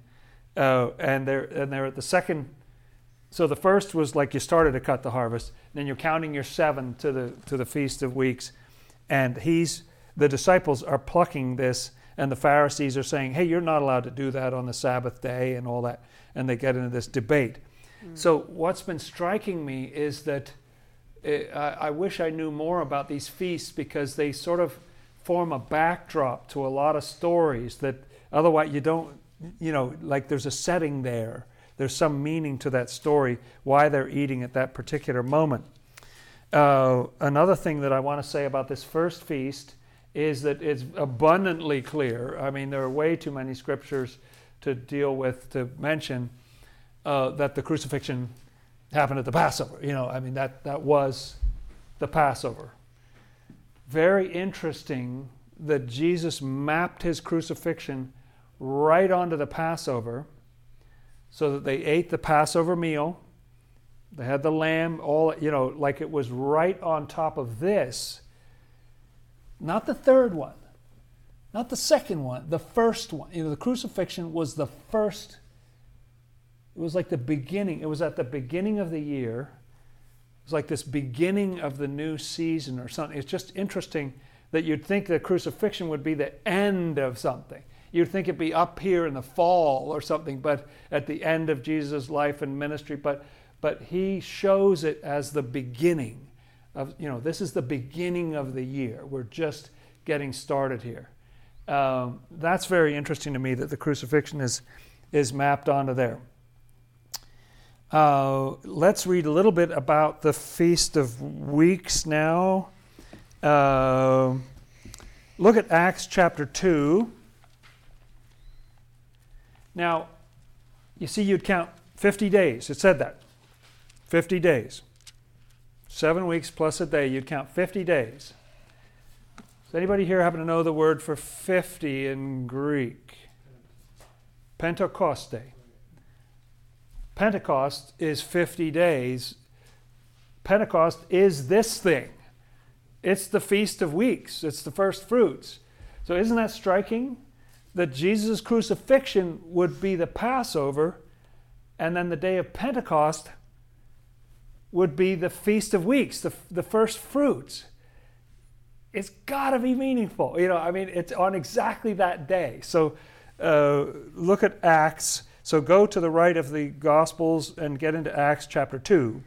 uh, and they're and they're at the second so the first was like you started to cut the harvest, and then you're counting your seven to the to the feast of weeks, and he's the disciples are plucking this, and the Pharisees are saying, "Hey, you're not allowed to do that on the Sabbath day," and all that, and they get into this debate. Mm. So what's been striking me is that it, I, I wish I knew more about these feasts because they sort of form a backdrop to a lot of stories that otherwise you don't, you know, like there's a setting there. There's some meaning to that story, why they're eating at that particular moment. Uh, another thing that I want to say about this first feast is that it's abundantly clear. I mean, there are way too many scriptures to deal with to mention uh, that the crucifixion happened at the Passover. You know, I mean, that, that was the Passover. Very interesting that Jesus mapped his crucifixion right onto the Passover so that they ate the Passover meal. They had the lamb, all, you know, like it was right on top of this. Not the third one, not the second one, the first one. You know, the crucifixion was the first it was like the beginning. It was at the beginning of the year. It was like this beginning of the new season or something. It's just interesting that you'd think the crucifixion would be the end of something. You'd think it'd be up here in the fall or something, but at the end of Jesus' life and ministry. But but he shows it as the beginning of you know this is the beginning of the year. We're just getting started here. Um, that's very interesting to me that the crucifixion is is mapped onto there. Uh, let's read a little bit about the Feast of Weeks now. Uh, look at Acts chapter 2. Now, you see, you'd count 50 days. It said that. 50 days. Seven weeks plus a day, you'd count 50 days. Does anybody here happen to know the word for 50 in Greek? Pentecoste. Pentecost is 50 days. Pentecost is this thing. It's the Feast of Weeks, it's the first fruits. So, isn't that striking? That Jesus' crucifixion would be the Passover, and then the day of Pentecost would be the Feast of Weeks, the, the first fruits. It's got to be meaningful. You know, I mean, it's on exactly that day. So, uh, look at Acts so go to the right of the Gospels and get into Acts chapter 2.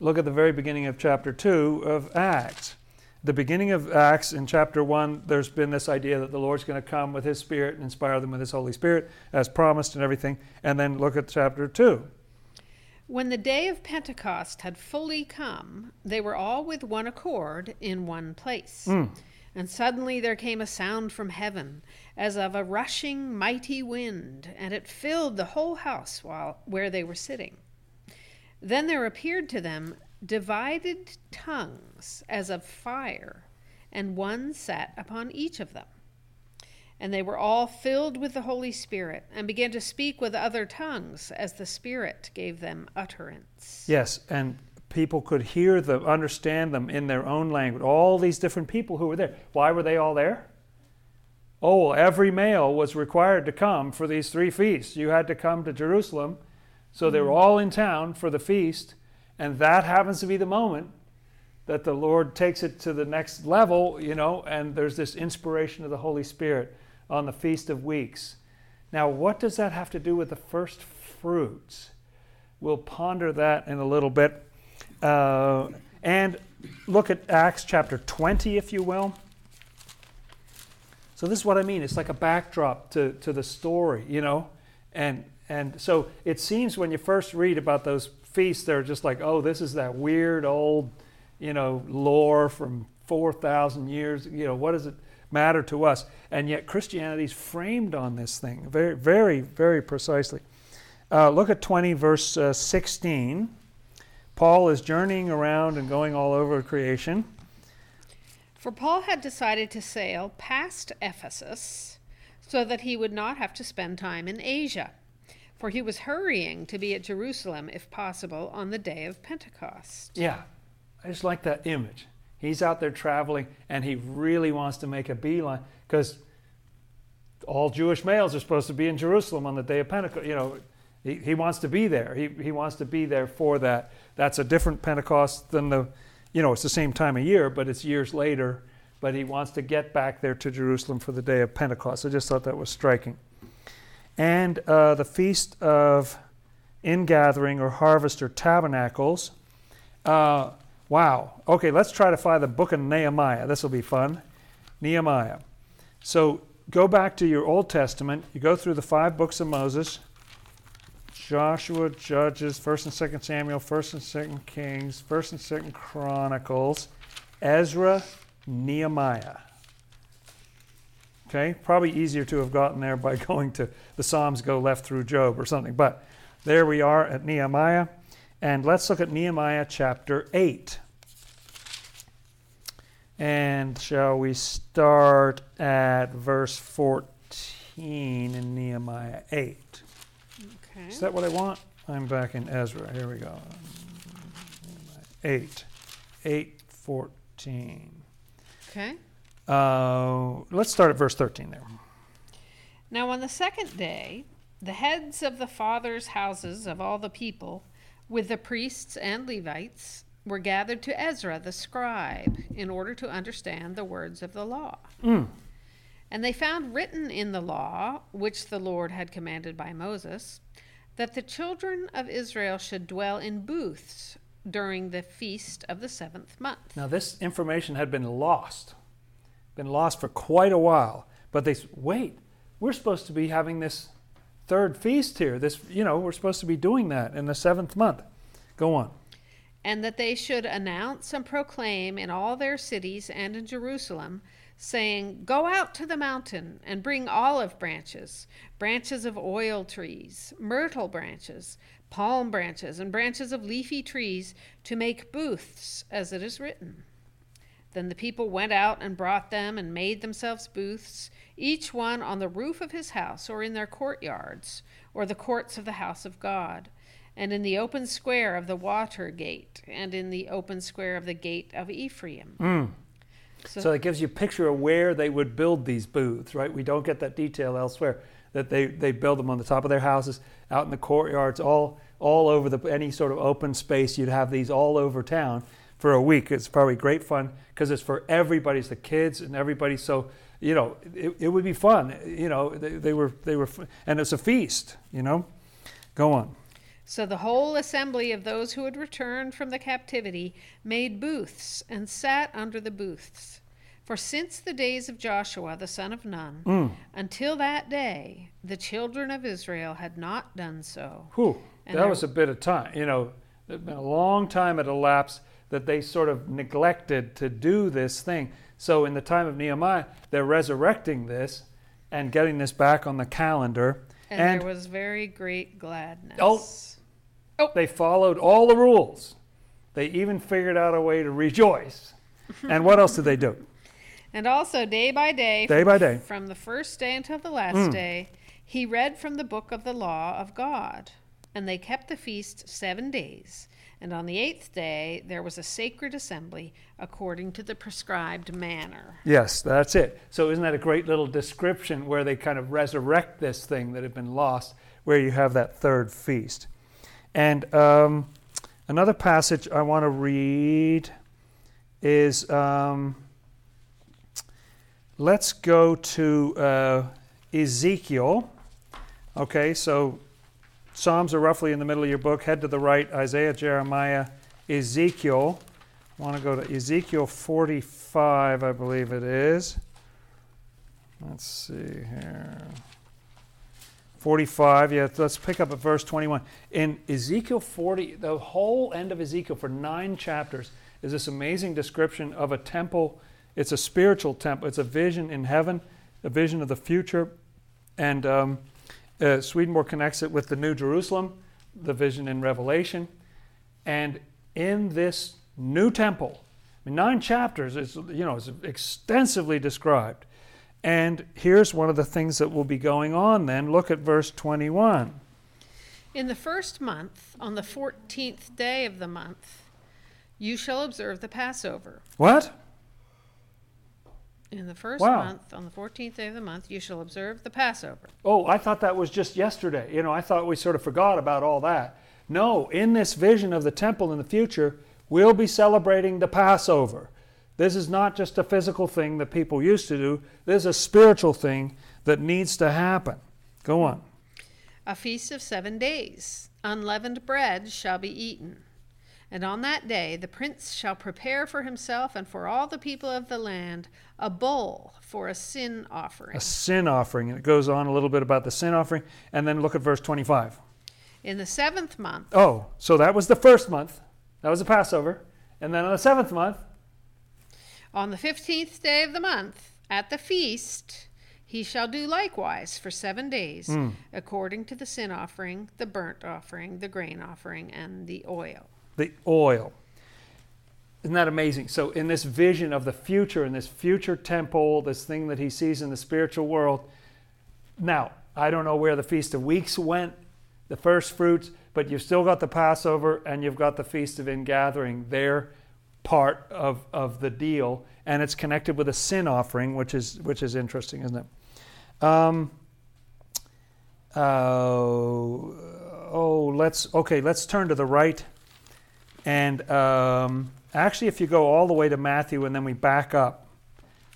Look at the very beginning of chapter 2 of Acts. The beginning of Acts in chapter 1, there's been this idea that the Lord's going to come with His Spirit and inspire them with His Holy Spirit as promised and everything. And then look at chapter 2. When the day of Pentecost had fully come, they were all with one accord in one place. Mm. And suddenly there came a sound from heaven, as of a rushing mighty wind, and it filled the whole house while, where they were sitting. Then there appeared to them divided tongues as of fire, and one sat upon each of them. And they were all filled with the Holy Spirit, and began to speak with other tongues as the Spirit gave them utterance. Yes, and people could hear them, understand them in their own language. All these different people who were there. Why were they all there? Oh, every male was required to come for these three feasts. You had to come to Jerusalem. So they were mm-hmm. all in town for the feast. And that happens to be the moment that the Lord takes it to the next level, you know, and there's this inspiration of the Holy Spirit on the Feast of Weeks. Now, what does that have to do with the first fruits? We'll ponder that in a little bit. Uh, and look at Acts chapter 20, if you will. So this is what I mean. It's like a backdrop to, to the story, you know? And and so it seems when you first read about those feasts, they're just like, oh, this is that weird old, you know, lore from 4,000 years. You know, what does it matter to us? And yet Christianity's framed on this thing very, very, very precisely. Uh, look at 20, verse uh, 16. Paul is journeying around and going all over creation. For Paul had decided to sail past Ephesus so that he would not have to spend time in Asia, for he was hurrying to be at Jerusalem, if possible, on the day of Pentecost. Yeah, I just like that image. He's out there traveling and he really wants to make a beeline because all Jewish males are supposed to be in Jerusalem on the day of Pentecost. You know, he, he wants to be there. He, he wants to be there for that. That's a different Pentecost than the, you know, it's the same time of year, but it's years later. But he wants to get back there to Jerusalem for the day of Pentecost. I just thought that was striking. And uh, the feast of ingathering or harvest or tabernacles. Uh, wow. Okay, let's try to find the book of Nehemiah. This will be fun. Nehemiah. So go back to your Old Testament. You go through the five books of Moses. Joshua, Judges, First and Second Samuel, First and Second Kings, First and Second Chronicles, Ezra, Nehemiah. Okay, probably easier to have gotten there by going to the Psalms, go left through Job or something. But there we are at Nehemiah, and let's look at Nehemiah chapter eight. And shall we start at verse 14 in Nehemiah 8? Okay. Is that what I want? I'm back in Ezra. Here we go. 8. 8, 14. Okay. Uh, let's start at verse 13 there. Now on the second day, the heads of the fathers' houses of all the people, with the priests and Levites, were gathered to Ezra the scribe in order to understand the words of the law. Mm. And they found written in the law, which the Lord had commanded by Moses, that the children of Israel should dwell in booths during the feast of the seventh month. Now, this information had been lost, been lost for quite a while. But they wait, we're supposed to be having this third feast here. This, you know, we're supposed to be doing that in the seventh month. Go on. and that they should announce and proclaim in all their cities and in Jerusalem, saying, Go out to the mountain and bring olive branches, branches of oil trees, myrtle branches, palm branches, and branches of leafy trees to make booths, as it is written. Then the people went out and brought them and made themselves booths, each one on the roof of his house or in their courtyards, or the courts of the house of God and in the open square of the water gate, and in the open square of the gate of Ephraim. Mm. So, So it gives you a picture of where they would build these booths, right? We don't get that detail elsewhere. That they, they build them on the top of their houses, out in the courtyards, all all over the any sort of open space. You'd have these all over town for a week. It's probably great fun because it's for everybody. It's the kids and everybody. So you know, it, it would be fun. You know, they, they were they were, and it's a feast. You know, go on. So the whole assembly of those who had returned from the captivity made booths and sat under the booths. For since the days of Joshua the son of Nun, Mm. until that day, the children of Israel had not done so. Whew, And that there- was a bit of time. You know, there'd been a long time had elapsed that they sort of neglected to do this thing. So in the time of Nehemiah, they're resurrecting this and getting this back on the calendar. And, And- there was very great gladness. Oh. They followed all the rules. They even figured out a way to rejoice. and what else did they do? And also, day by day, Day by day. from the first day until the last Mm. day, he read from the book of the law of God. And they kept the feast seven days. And on the eighth day, there was a sacred assembly according to the prescribed manner. Yes, that's it. So isn't that a great little description where they kind of resurrect this thing that had been lost, where you have that third feast? And um, another passage I want to read is um, let's go to uh, Ezekiel. Okay, so Psalms are roughly in the middle of your book. Head to the right Isaiah, Jeremiah, Ezekiel. I want to go to Ezekiel 45, I believe it is. Let's see here. 45, yeah, let's pick up at verse 21. In Ezekiel 40, the whole end of Ezekiel for nine chapters is this amazing description of a temple. It's a spiritual temple, it's a vision in heaven, a vision of the future. And um, uh, Swedenborg connects it with the New Jerusalem, the vision in Revelation. And in this new temple, I mean, nine chapters, it's, you know, it's extensively described. And here's one of the things that will be going on then. Look at verse 21. In the first month, on the fourteenth day of the month, you shall observe the Passover. What? In the first Wow. month, on the 14th day of the month, you shall observe the Passover. Oh, I thought that was just yesterday. You know, I thought we sort of forgot about all that. No, in this vision of the temple in the future, we'll be celebrating the Passover. This is not just a physical thing that people used to do, this is a spiritual thing that needs to happen. Go on. A feast of seven days. Unleavened bread shall be eaten. And on that day the prince shall prepare for himself and for all the people of the land a bowl for a sin offering. A sin offering. And it goes on a little bit about the sin offering. And then look at verse 25. In the seventh month, Oh, so that was the first month. That was the Passover. And then on the seventh month, on the fifteenth day of the month, at the feast, he shall do likewise for seven days, Hmm. according to the sin offering, the burnt offering, the grain offering, and the oil. the oil. Isn't that amazing? So, in this vision of the future, in this future temple, this thing that he sees in the spiritual world, now, I don't know where the Feast of Weeks went, the first fruits, but you've still got the Passover and you've got the Feast of Ingathering. They're part of, of the deal, and it's connected with a sin offering, which is, which is interesting, isn't it? Um, oh, oh, let's, okay, let's turn to the right. And um, actually, if you go all the way to Matthew and then we back up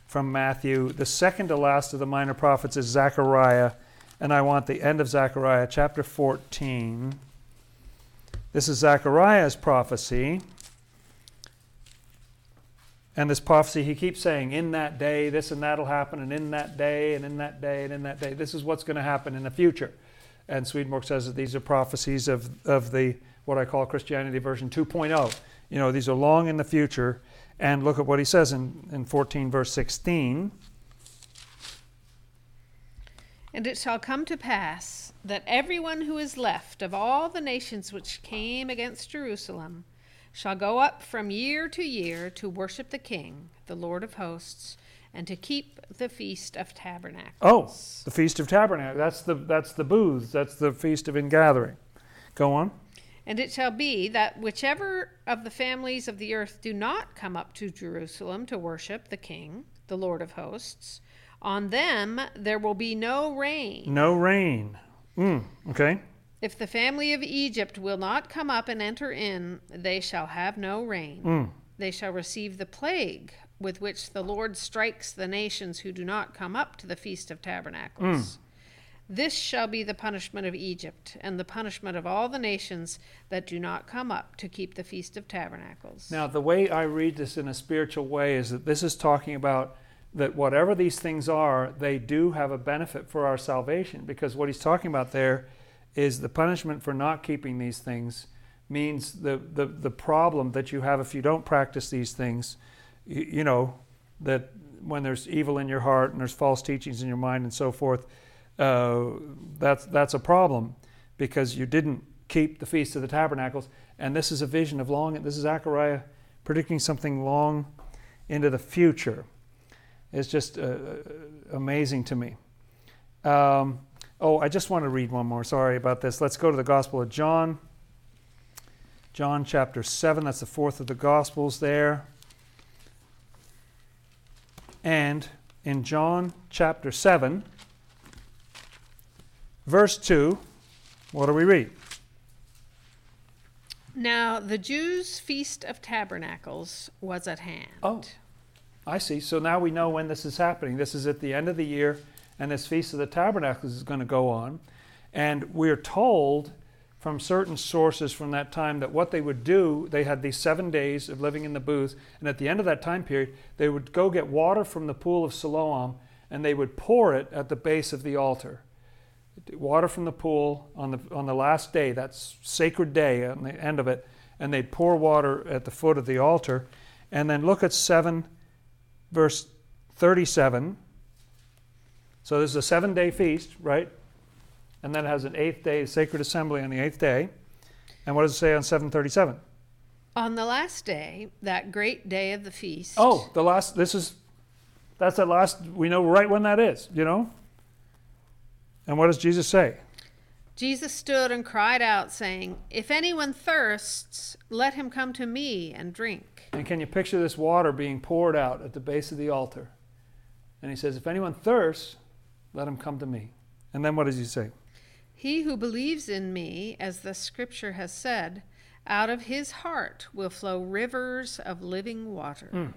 from Matthew, the second to last of the minor prophets is Zechariah. And I want the end of Zechariah, chapter 14. This is Zechariah's prophecy. And this prophecy, he keeps saying, in that day, this and that'll happen, and in that day, and in that day, and in that day. This is what's going to happen in the future. And Swedenborg says that these are prophecies of, of the what I call Christianity version 2.0. You know, these are long in the future. And look at what he says in, in 14, verse 16. And it shall come to pass that everyone who is left of all the nations which came against Jerusalem shall go up from year to year to worship the King, the Lord of hosts, and to keep the feast of tabernacles. Oh, the Feast of Tabernacles. That's the, that's the booths. That's the Feast of Ingathering. Go on. And it shall be that whichever of the families of the earth do not come up to Jerusalem to worship the King, the Lord of hosts, on them there will be no rain. No rain. Mm, okay. If the family of Egypt will not come up and enter in, they shall have no rain. Mm. They shall receive the plague with which the Lord strikes the nations who do not come up to the Feast of Tabernacles. This shall be the punishment of Egypt, and the punishment of all the nations that do not come up to keep the Feast of Tabernacles. Now, the way I read this in a spiritual way is that this is talking about that whatever these things are, they do have a benefit for our salvation. Because what he's talking about there is the punishment for not keeping these things means the, the, the problem that you have if you don't practice these things. You, you know, that when there's evil in your heart and there's false teachings in your mind and so forth, uh, that's, that's a problem because you didn't keep the Feast of the Tabernacles. And this is a vision of long, this is Zechariah predicting something long into the future. It's just uh, amazing to me. Um, oh, I just want to read one more. Sorry about this. Let's go to the Gospel of John. John chapter 7, that's the fourth of the Gospels there. And in John chapter 7, verse 2, what do we read? Now the Jews' Feast of Tabernacles was at hand. Oh. I see. So now we know when this is happening. This is at the end of the year, and this Feast of the Tabernacles is going to go on. And we're told from certain sources from that time that what they would do, they had these seven days of living in the booth, and at the end of that time period, they would go get water from the pool of Siloam and they would pour it at the base of the altar. Water from the pool on the, on the last day, that's sacred day on the end of it, and they'd pour water at the foot of the altar. And then look at 7 verse 37. So this is a seven day feast, right? And then it has an eighth day sacred assembly on the eighth day. And what does it say on 737? On the last day, that great day of the feast. Oh, the last, this is, that's the last, we know right when that is, you know? And what does Jesus say? Jesus stood and cried out, saying, If anyone thirsts, let him come to me and drink. And can you picture this water being poured out at the base of the altar? And he says, If anyone thirsts, let him come to me. And then what does he say? He who believes in me, as the scripture has said, out of his heart will flow rivers of living water. Mm.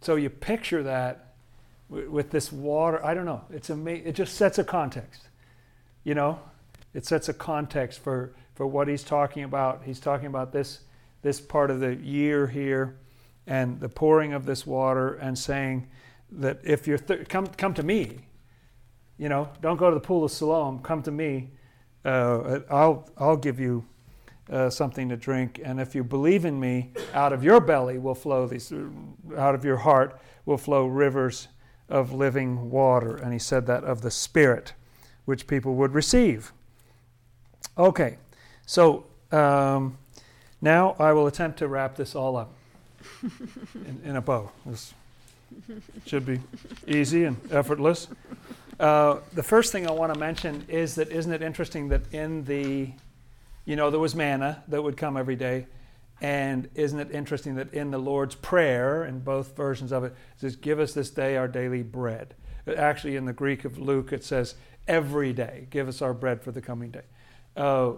So you picture that with, with this water. I don't know. It's ama- It just sets a context. You know, it sets a context for, for what he's talking about. He's talking about this this part of the year here and the pouring of this water and saying that if you're th- come come to me you know don't go to the pool of siloam. Come to me. Uh, i'll i'll give you uh, something to drink. And if you believe in me out of your belly will flow these out of your heart will flow rivers of living water. And he said that of the spirit which people would receive. Okay. So um, now I will attempt to wrap this all up in, in a bow. This should be easy and effortless. Uh, the first thing I want to mention is that isn't it interesting that in the, you know, there was manna that would come every day, and isn't it interesting that in the Lord's Prayer, in both versions of it, it says, "Give us this day our daily bread." Actually, in the Greek of Luke, it says, "Every day, give us our bread for the coming day." Uh,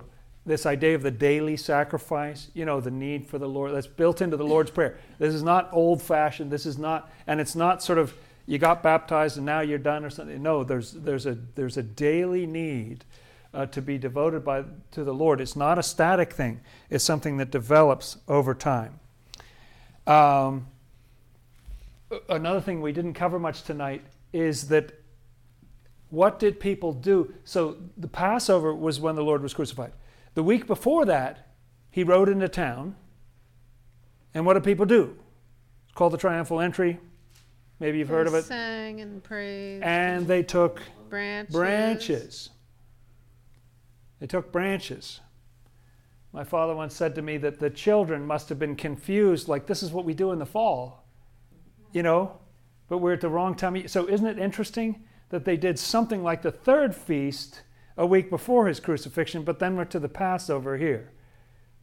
this idea of the daily sacrifice, you know, the need for the Lord, that's built into the Lord's Prayer. This is not old fashioned. This is not, and it's not sort of, you got baptized and now you're done or something. No, there's, there's, a, there's a daily need uh, to be devoted by, to the Lord. It's not a static thing, it's something that develops over time. Um, another thing we didn't cover much tonight is that what did people do? So the Passover was when the Lord was crucified. The week before that, he rode into town. And what did people do? It's called the triumphal entry. Maybe you've They heard of it. Sang and prayed. And they took branches. branches. They took branches. My father once said to me that the children must have been confused, like this is what we do in the fall, you know, but we're at the wrong time. So isn't it interesting that they did something like the third feast a week before his crucifixion, but then we're to the Passover here.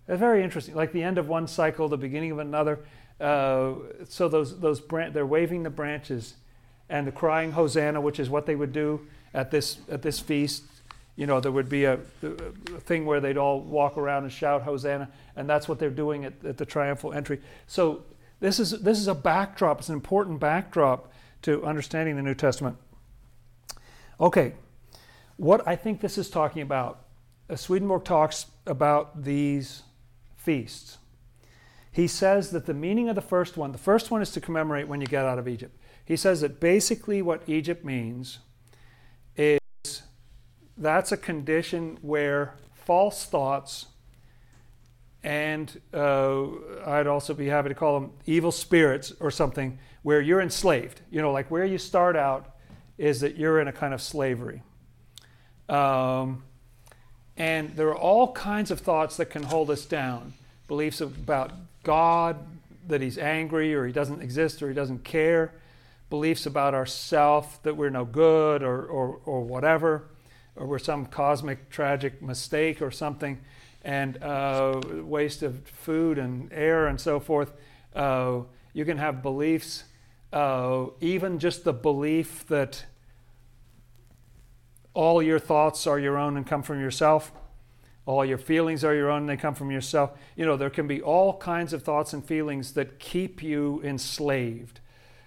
It's very interesting, like the end of one cycle, the beginning of another. Uh, so those those bran- they're waving the branches, and the crying Hosanna, which is what they would do at this at this feast. You know, there would be a, a thing where they'd all walk around and shout Hosanna, and that's what they're doing at, at the triumphal entry. So this is this is a backdrop. It's an important backdrop to understanding the New Testament. Okay, what I think this is talking about, uh, Swedenborg talks about these feasts. He says that the meaning of the first one, the first one is to commemorate when you get out of Egypt. He says that basically what Egypt means is that's a condition where false thoughts and uh, I'd also be happy to call them evil spirits or something, where you're enslaved. You know, like where you start out is that you're in a kind of slavery. Um, and there are all kinds of thoughts that can hold us down beliefs about God, that He's angry or He doesn't exist or He doesn't care, beliefs about ourself that we're no good or, or, or whatever, or we're some cosmic tragic mistake or something, and uh, waste of food and air and so forth. Uh, you can have beliefs, uh, even just the belief that all your thoughts are your own and come from yourself. All your feelings are your own they come from yourself. You know, there can be all kinds of thoughts and feelings that keep you enslaved.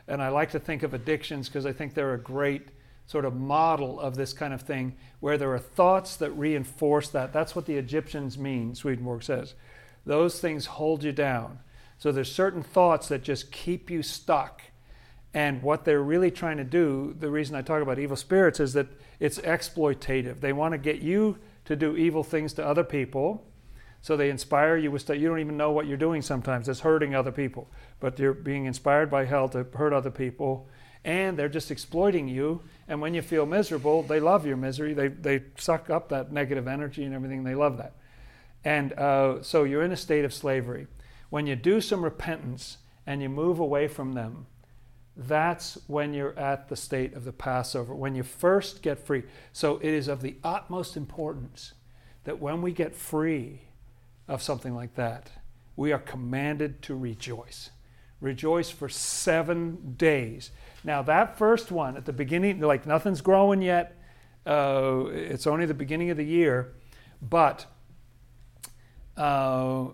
And I like to think of addictions because I think they're a great sort of model of this kind of thing where there are thoughts that reinforce that. That's what the Egyptians mean, Swedenborg says. Those things hold you down. So there's certain thoughts that just keep you stuck. And what they're really trying to do, the reason I talk about evil spirits is that it's exploitative. They want to get you to do evil things to other people. So they inspire you with stuff. You don't even know what you're doing sometimes. It's hurting other people. But you're being inspired by hell to hurt other people. And they're just exploiting you. And when you feel miserable, they love your misery. They, they suck up that negative energy and everything. They love that. And uh, so you're in a state of slavery. When you do some repentance and you move away from them, that's when you're at the state of the Passover, when you first get free. So it is of the utmost importance that when we get free of something like that, we are commanded to rejoice. Rejoice for seven days. Now, that first one at the beginning, like nothing's growing yet, uh, it's only the beginning of the year, but uh,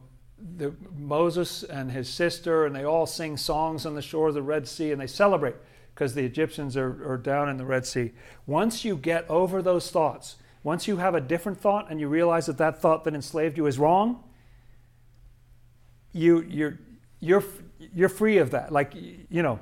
the, Moses and his sister, and they all sing songs on the shore of the Red Sea, and they celebrate because the Egyptians are, are down in the Red Sea. Once you get over those thoughts, once you have a different thought and you realize that that thought that enslaved you is wrong, you, you're, you're, you're free of that. Like, you know,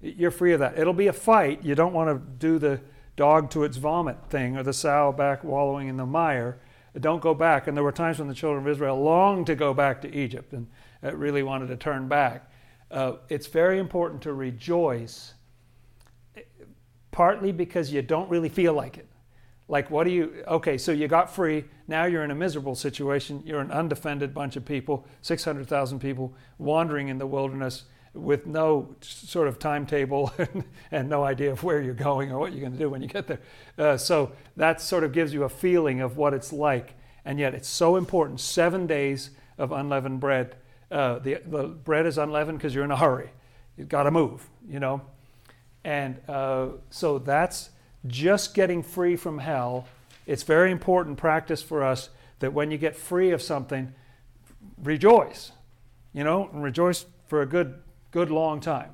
you're free of that. It'll be a fight. You don't want to do the dog to its vomit thing or the sow back wallowing in the mire. Don't go back. And there were times when the children of Israel longed to go back to Egypt and really wanted to turn back. Uh, it's very important to rejoice, partly because you don't really feel like it. Like, what do you, okay, so you got free. Now you're in a miserable situation. You're an undefended bunch of people, 600,000 people wandering in the wilderness with no sort of timetable and, no idea of where you're going or what you're going to do when you get there. Uh, so that sort of gives you a feeling of what it's like. And yet it's so important. Seven days of unleavened bread. Uh, the, the bread is unleavened because you're in a hurry. You've got to move, you know. And uh, so that's just getting free from hell. It's very important practice for us that when you get free of something, rejoice, you know, and rejoice for a good good long time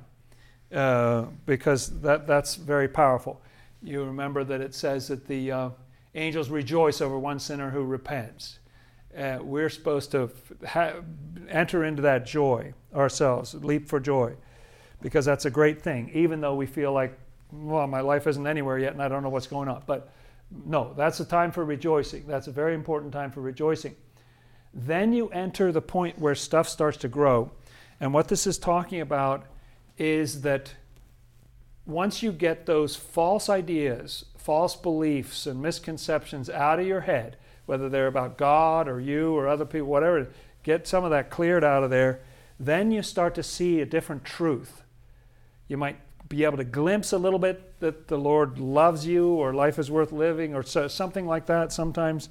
uh, because that, that's very powerful. You remember that it says that the uh, angels rejoice over one sinner who repents. Uh, we're supposed to ha- enter into that joy ourselves, leap for joy, because that's a great thing, even though we feel like, well, my life isn't anywhere yet and I don't know what's going on. But no, that's a time for rejoicing. That's a very important time for rejoicing. Then you enter the point where stuff starts to grow and what this is talking about is that once you get those false ideas, false beliefs, and misconceptions out of your head, whether they're about God or you or other people, whatever, get some of that cleared out of there, then you start to see a different truth. You might be able to glimpse a little bit that the Lord loves you or life is worth living or something like that sometimes.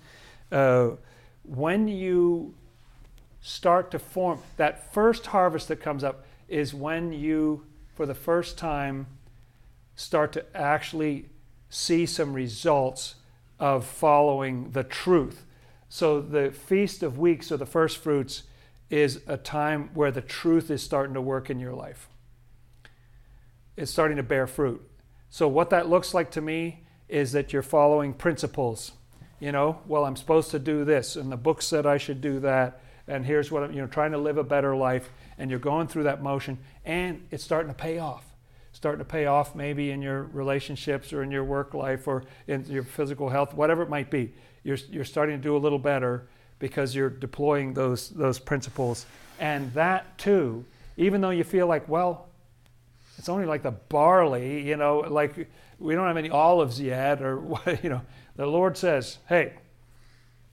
Uh, when you start to form. That first harvest that comes up is when you, for the first time, start to actually see some results of following the truth. So the Feast of Weeks or the first fruits is a time where the truth is starting to work in your life. It's starting to bear fruit. So what that looks like to me is that you're following principles. You know, well, I'm supposed to do this, and the book said I should do that and here's what I'm, you know, trying to live a better life, and you're going through that motion, and it's starting to pay off. Starting to pay off maybe in your relationships or in your work life or in your physical health, whatever it might be. You're, you're starting to do a little better because you're deploying those, those principles. And that too, even though you feel like, well, it's only like the barley, you know, like we don't have any olives yet, or, you know, the Lord says, hey,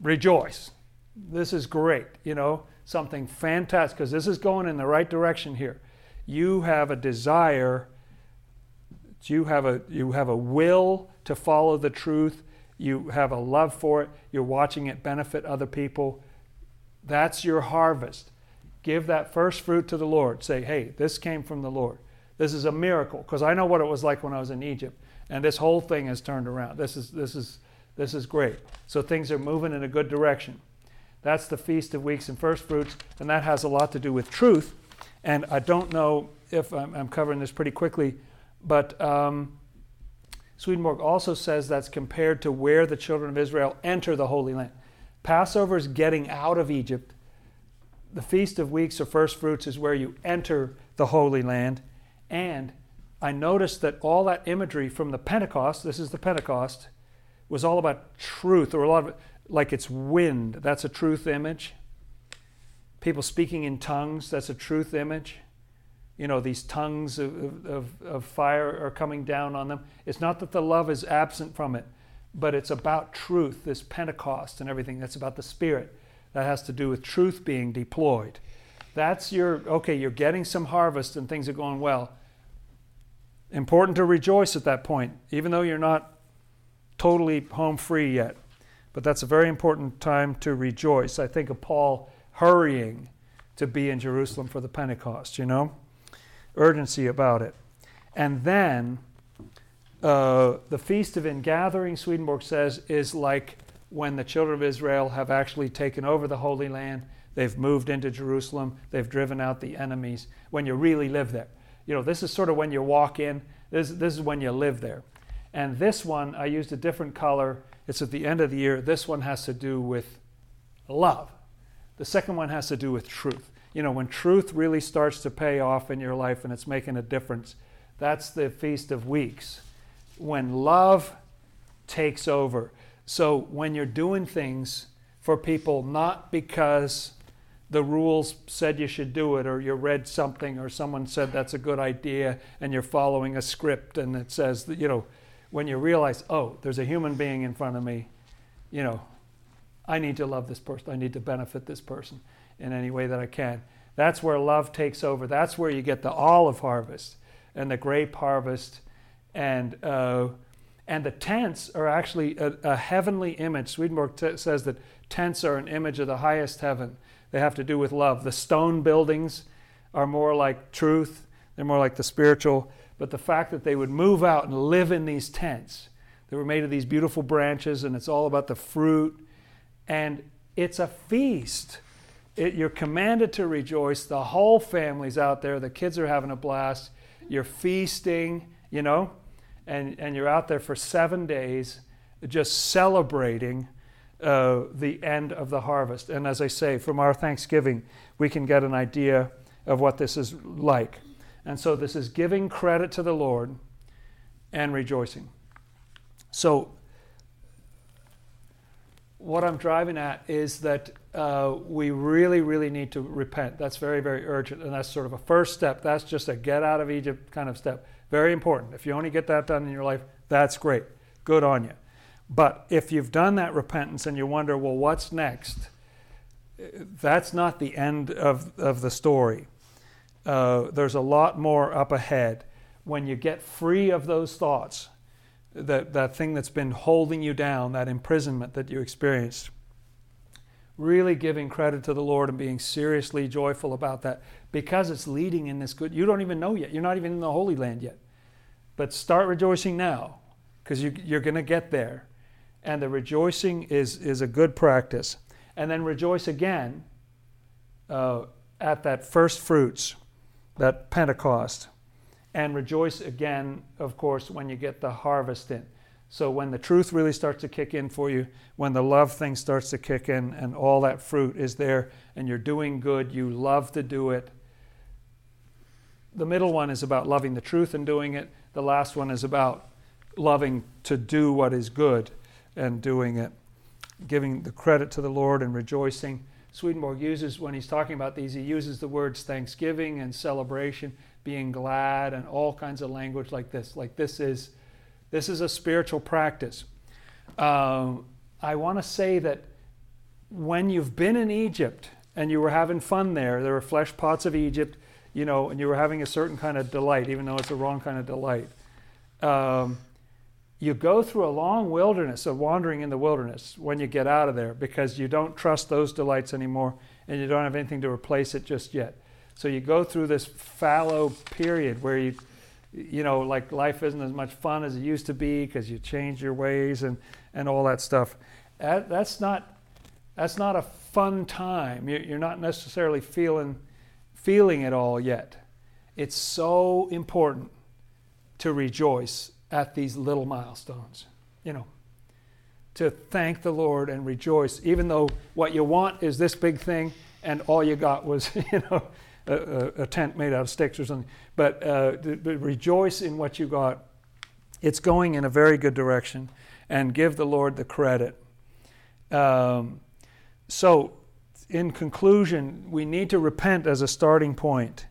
rejoice this is great, you know, something fantastic, because this is going in the right direction here. You have a desire, you have a, you have a will to follow the truth, you have a love for it, you're watching it benefit other people. That's your harvest. Give that first fruit to the Lord. Say, hey, this came from the Lord. This is a miracle, because I know what it was like when I was in Egypt. And this whole thing has turned around. This is, this is, this is great. So things are moving in a good direction. That's the Feast of Weeks and First Fruits, and that has a lot to do with truth. And I don't know if I'm, I'm covering this pretty quickly, but um, Swedenborg also says that's compared to where the children of Israel enter the Holy Land. Passover is getting out of Egypt. The Feast of Weeks or First Fruits is where you enter the Holy Land. And I noticed that all that imagery from the Pentecost, this is the Pentecost, was all about truth, or a lot of like it's wind. That's a truth image. People speaking in tongues, that's a truth image. You know, these tongues of, of, of fire are coming down on them. It's not that the love is absent from it, but it's about truth, this Pentecost and everything. That's about the Spirit. That has to do with truth being deployed. That's your, okay, you're getting some harvest and things are going well. Important to rejoice at that point, even though you're not totally home free yet. But that's a very important time to rejoice. I think of Paul hurrying to be in Jerusalem for the Pentecost, you know? urgency about it. And then uh, the Feast of Ingathering, Swedenborg says, is like when the children of Israel have actually taken over the Holy Land. They've moved into Jerusalem. They've driven out the enemies. When you really live there, you know, this is sort of when you walk in. This, this is when you live there. And this one, I used a different color. It's at the end of the year. This one has to do with love. The second one has to do with truth. You know, when truth really starts to pay off in your life and it's making a difference, that's the Feast of Weeks. When love takes over. So when you're doing things for people, not because the rules said you should do it, or you read something, or someone said that's a good idea, and you're following a script, and it says that, you know, when you realize, oh, there's a human being in front of me, you know, I need to love this person. I need to benefit this person in any way that I can. That's where love takes over. That's where you get the olive harvest and the grape harvest, and uh, and the tents are actually a, a heavenly image. Swedenborg t- says that tents are an image of the highest heaven. They have to do with love. The stone buildings are more like truth. They're more like the spiritual. But the fact that they would move out and live in these tents, they were made of these beautiful branches, and it's all about the fruit and it's a feast. It, you're commanded to rejoice. The whole family's out there. The kids are having a blast. You're feasting, you know, and, and you're out there for seven days just celebrating uh, the end of the harvest. And as I say, from our Thanksgiving, we can get an idea of what this is like. And so this is giving credit to the Lord and rejoicing. So what I'm driving at is that uh, we really, really need to repent. That's very, very urgent. And that's sort of a first step. That's just a get out of Egypt kind of step. Very important. If you only get that done in your life, that's great. Good on you. But if you've done that repentance and you wonder, well, what's next? That's not the end of, of the story. Uh, there's a lot more up ahead. When you get free of those thoughts, that, that thing that's been holding you down, that imprisonment that you experienced. Really giving credit to the Lord and being seriously joyful about that because it's leading in this good. You don't even know yet. You're not even in the Holy Land yet. But start rejoicing now because you, you're going to get there. And the rejoicing is, is a good practice. And then rejoice again uh, at that first fruits, that Pentecost and rejoice again, of course, when you get the harvest in. So when the truth really starts to kick in for you, when the love thing starts to kick in, and all that fruit is there, and you're doing good, you love to do it. The middle one is about loving the truth and doing it. The last one is about loving to do what is good and doing it, giving the credit to the Lord and rejoicing. Swedenborg uses, when he's talking about these, he uses the words thanksgiving and celebration being glad and all kinds of language like this. Like this is this is a spiritual practice. Um, I want to say that when you've been in Egypt and you were having fun there, there were flesh pots of Egypt, you know, and you were having a certain kind of delight, even though it's the wrong kind of delight. Um, you go through a long wilderness of wandering in the wilderness when you get out of there because you don't trust those delights anymore and you don't have anything to replace it just yet. So you go through this fallow period where you, you know, like life isn't as much fun as it used to be because you change your ways and, and all that stuff. That, that's not that's not a fun time. You're not necessarily feeling feeling it all yet. It's so important to rejoice at these little milestones. You know, to thank the Lord and rejoice, even though what you want is this big thing and all you got was, you know, a, a, tent made out of sticks or something. But, uh, rejoice in what you got. It's going in a very good direction, and give the Lord the credit. Um, so, in conclusion, we need to repent as a starting point,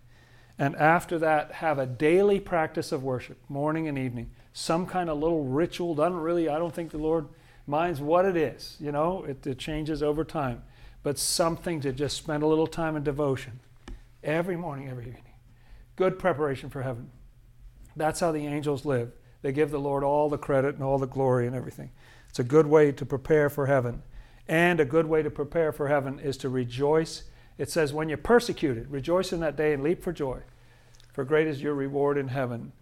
and after that, have a daily practice of worship, morning and evening. Some kind of little ritual. Doesn't really. I don't think the Lord minds what it is. You know, it, it changes over time, but something to just spend a little time in devotion every morning, every evening. Good preparation for heaven. That's how the angels live. They give the Lord all the credit and all the glory and everything. It's a good way to prepare for heaven. And a good way to prepare for heaven is to rejoice. It says, when you're persecuted, rejoice in that day and leap for joy. for great is your reward in heaven.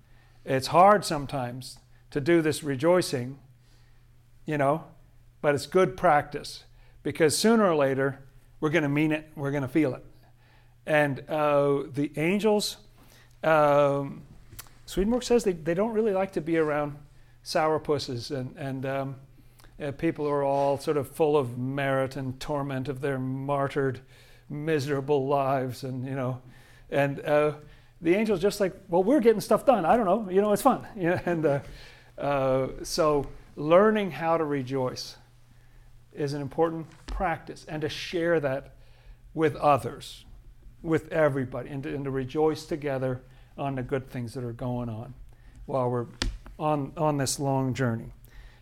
It's hard sometimes to do this rejoicing, you know, but it's good practice because sooner or later we're going to mean it, we're going to feel it. And uh, the angels, um, Swedenborg says they, they don't really like to be around sourpusses and, and um, uh, people who are all sort of full of merit and torment of their martyred, miserable lives. And, you know, and uh, the angels just like, well, we're getting stuff done. I don't know, you know, it's fun. Know, and uh, uh, so learning how to rejoice is an important practice and to share that with others, with everybody, and to, and to rejoice together on the good things that are going on while we're on, on this long journey.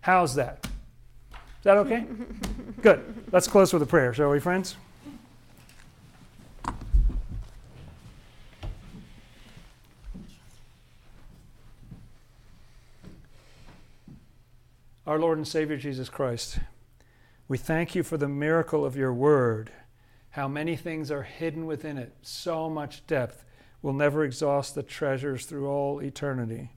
How's that? Is that okay? Good. Let's close with a prayer, shall we, friends? Our Lord and Savior Jesus Christ, we thank you for the miracle of your word, how many things are hidden within it, so much depth. We'll never exhaust the treasures through all eternity.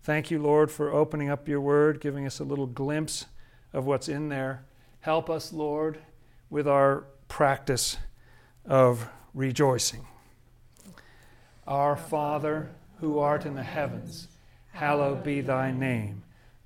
Thank you, Lord, for opening up your word, giving us a little glimpse of what's in there. Help us, Lord, with our practice of rejoicing. Our Father, who art in the heavens, hallowed be thy name.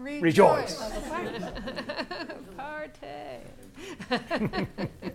rejoice. rejoice. Party.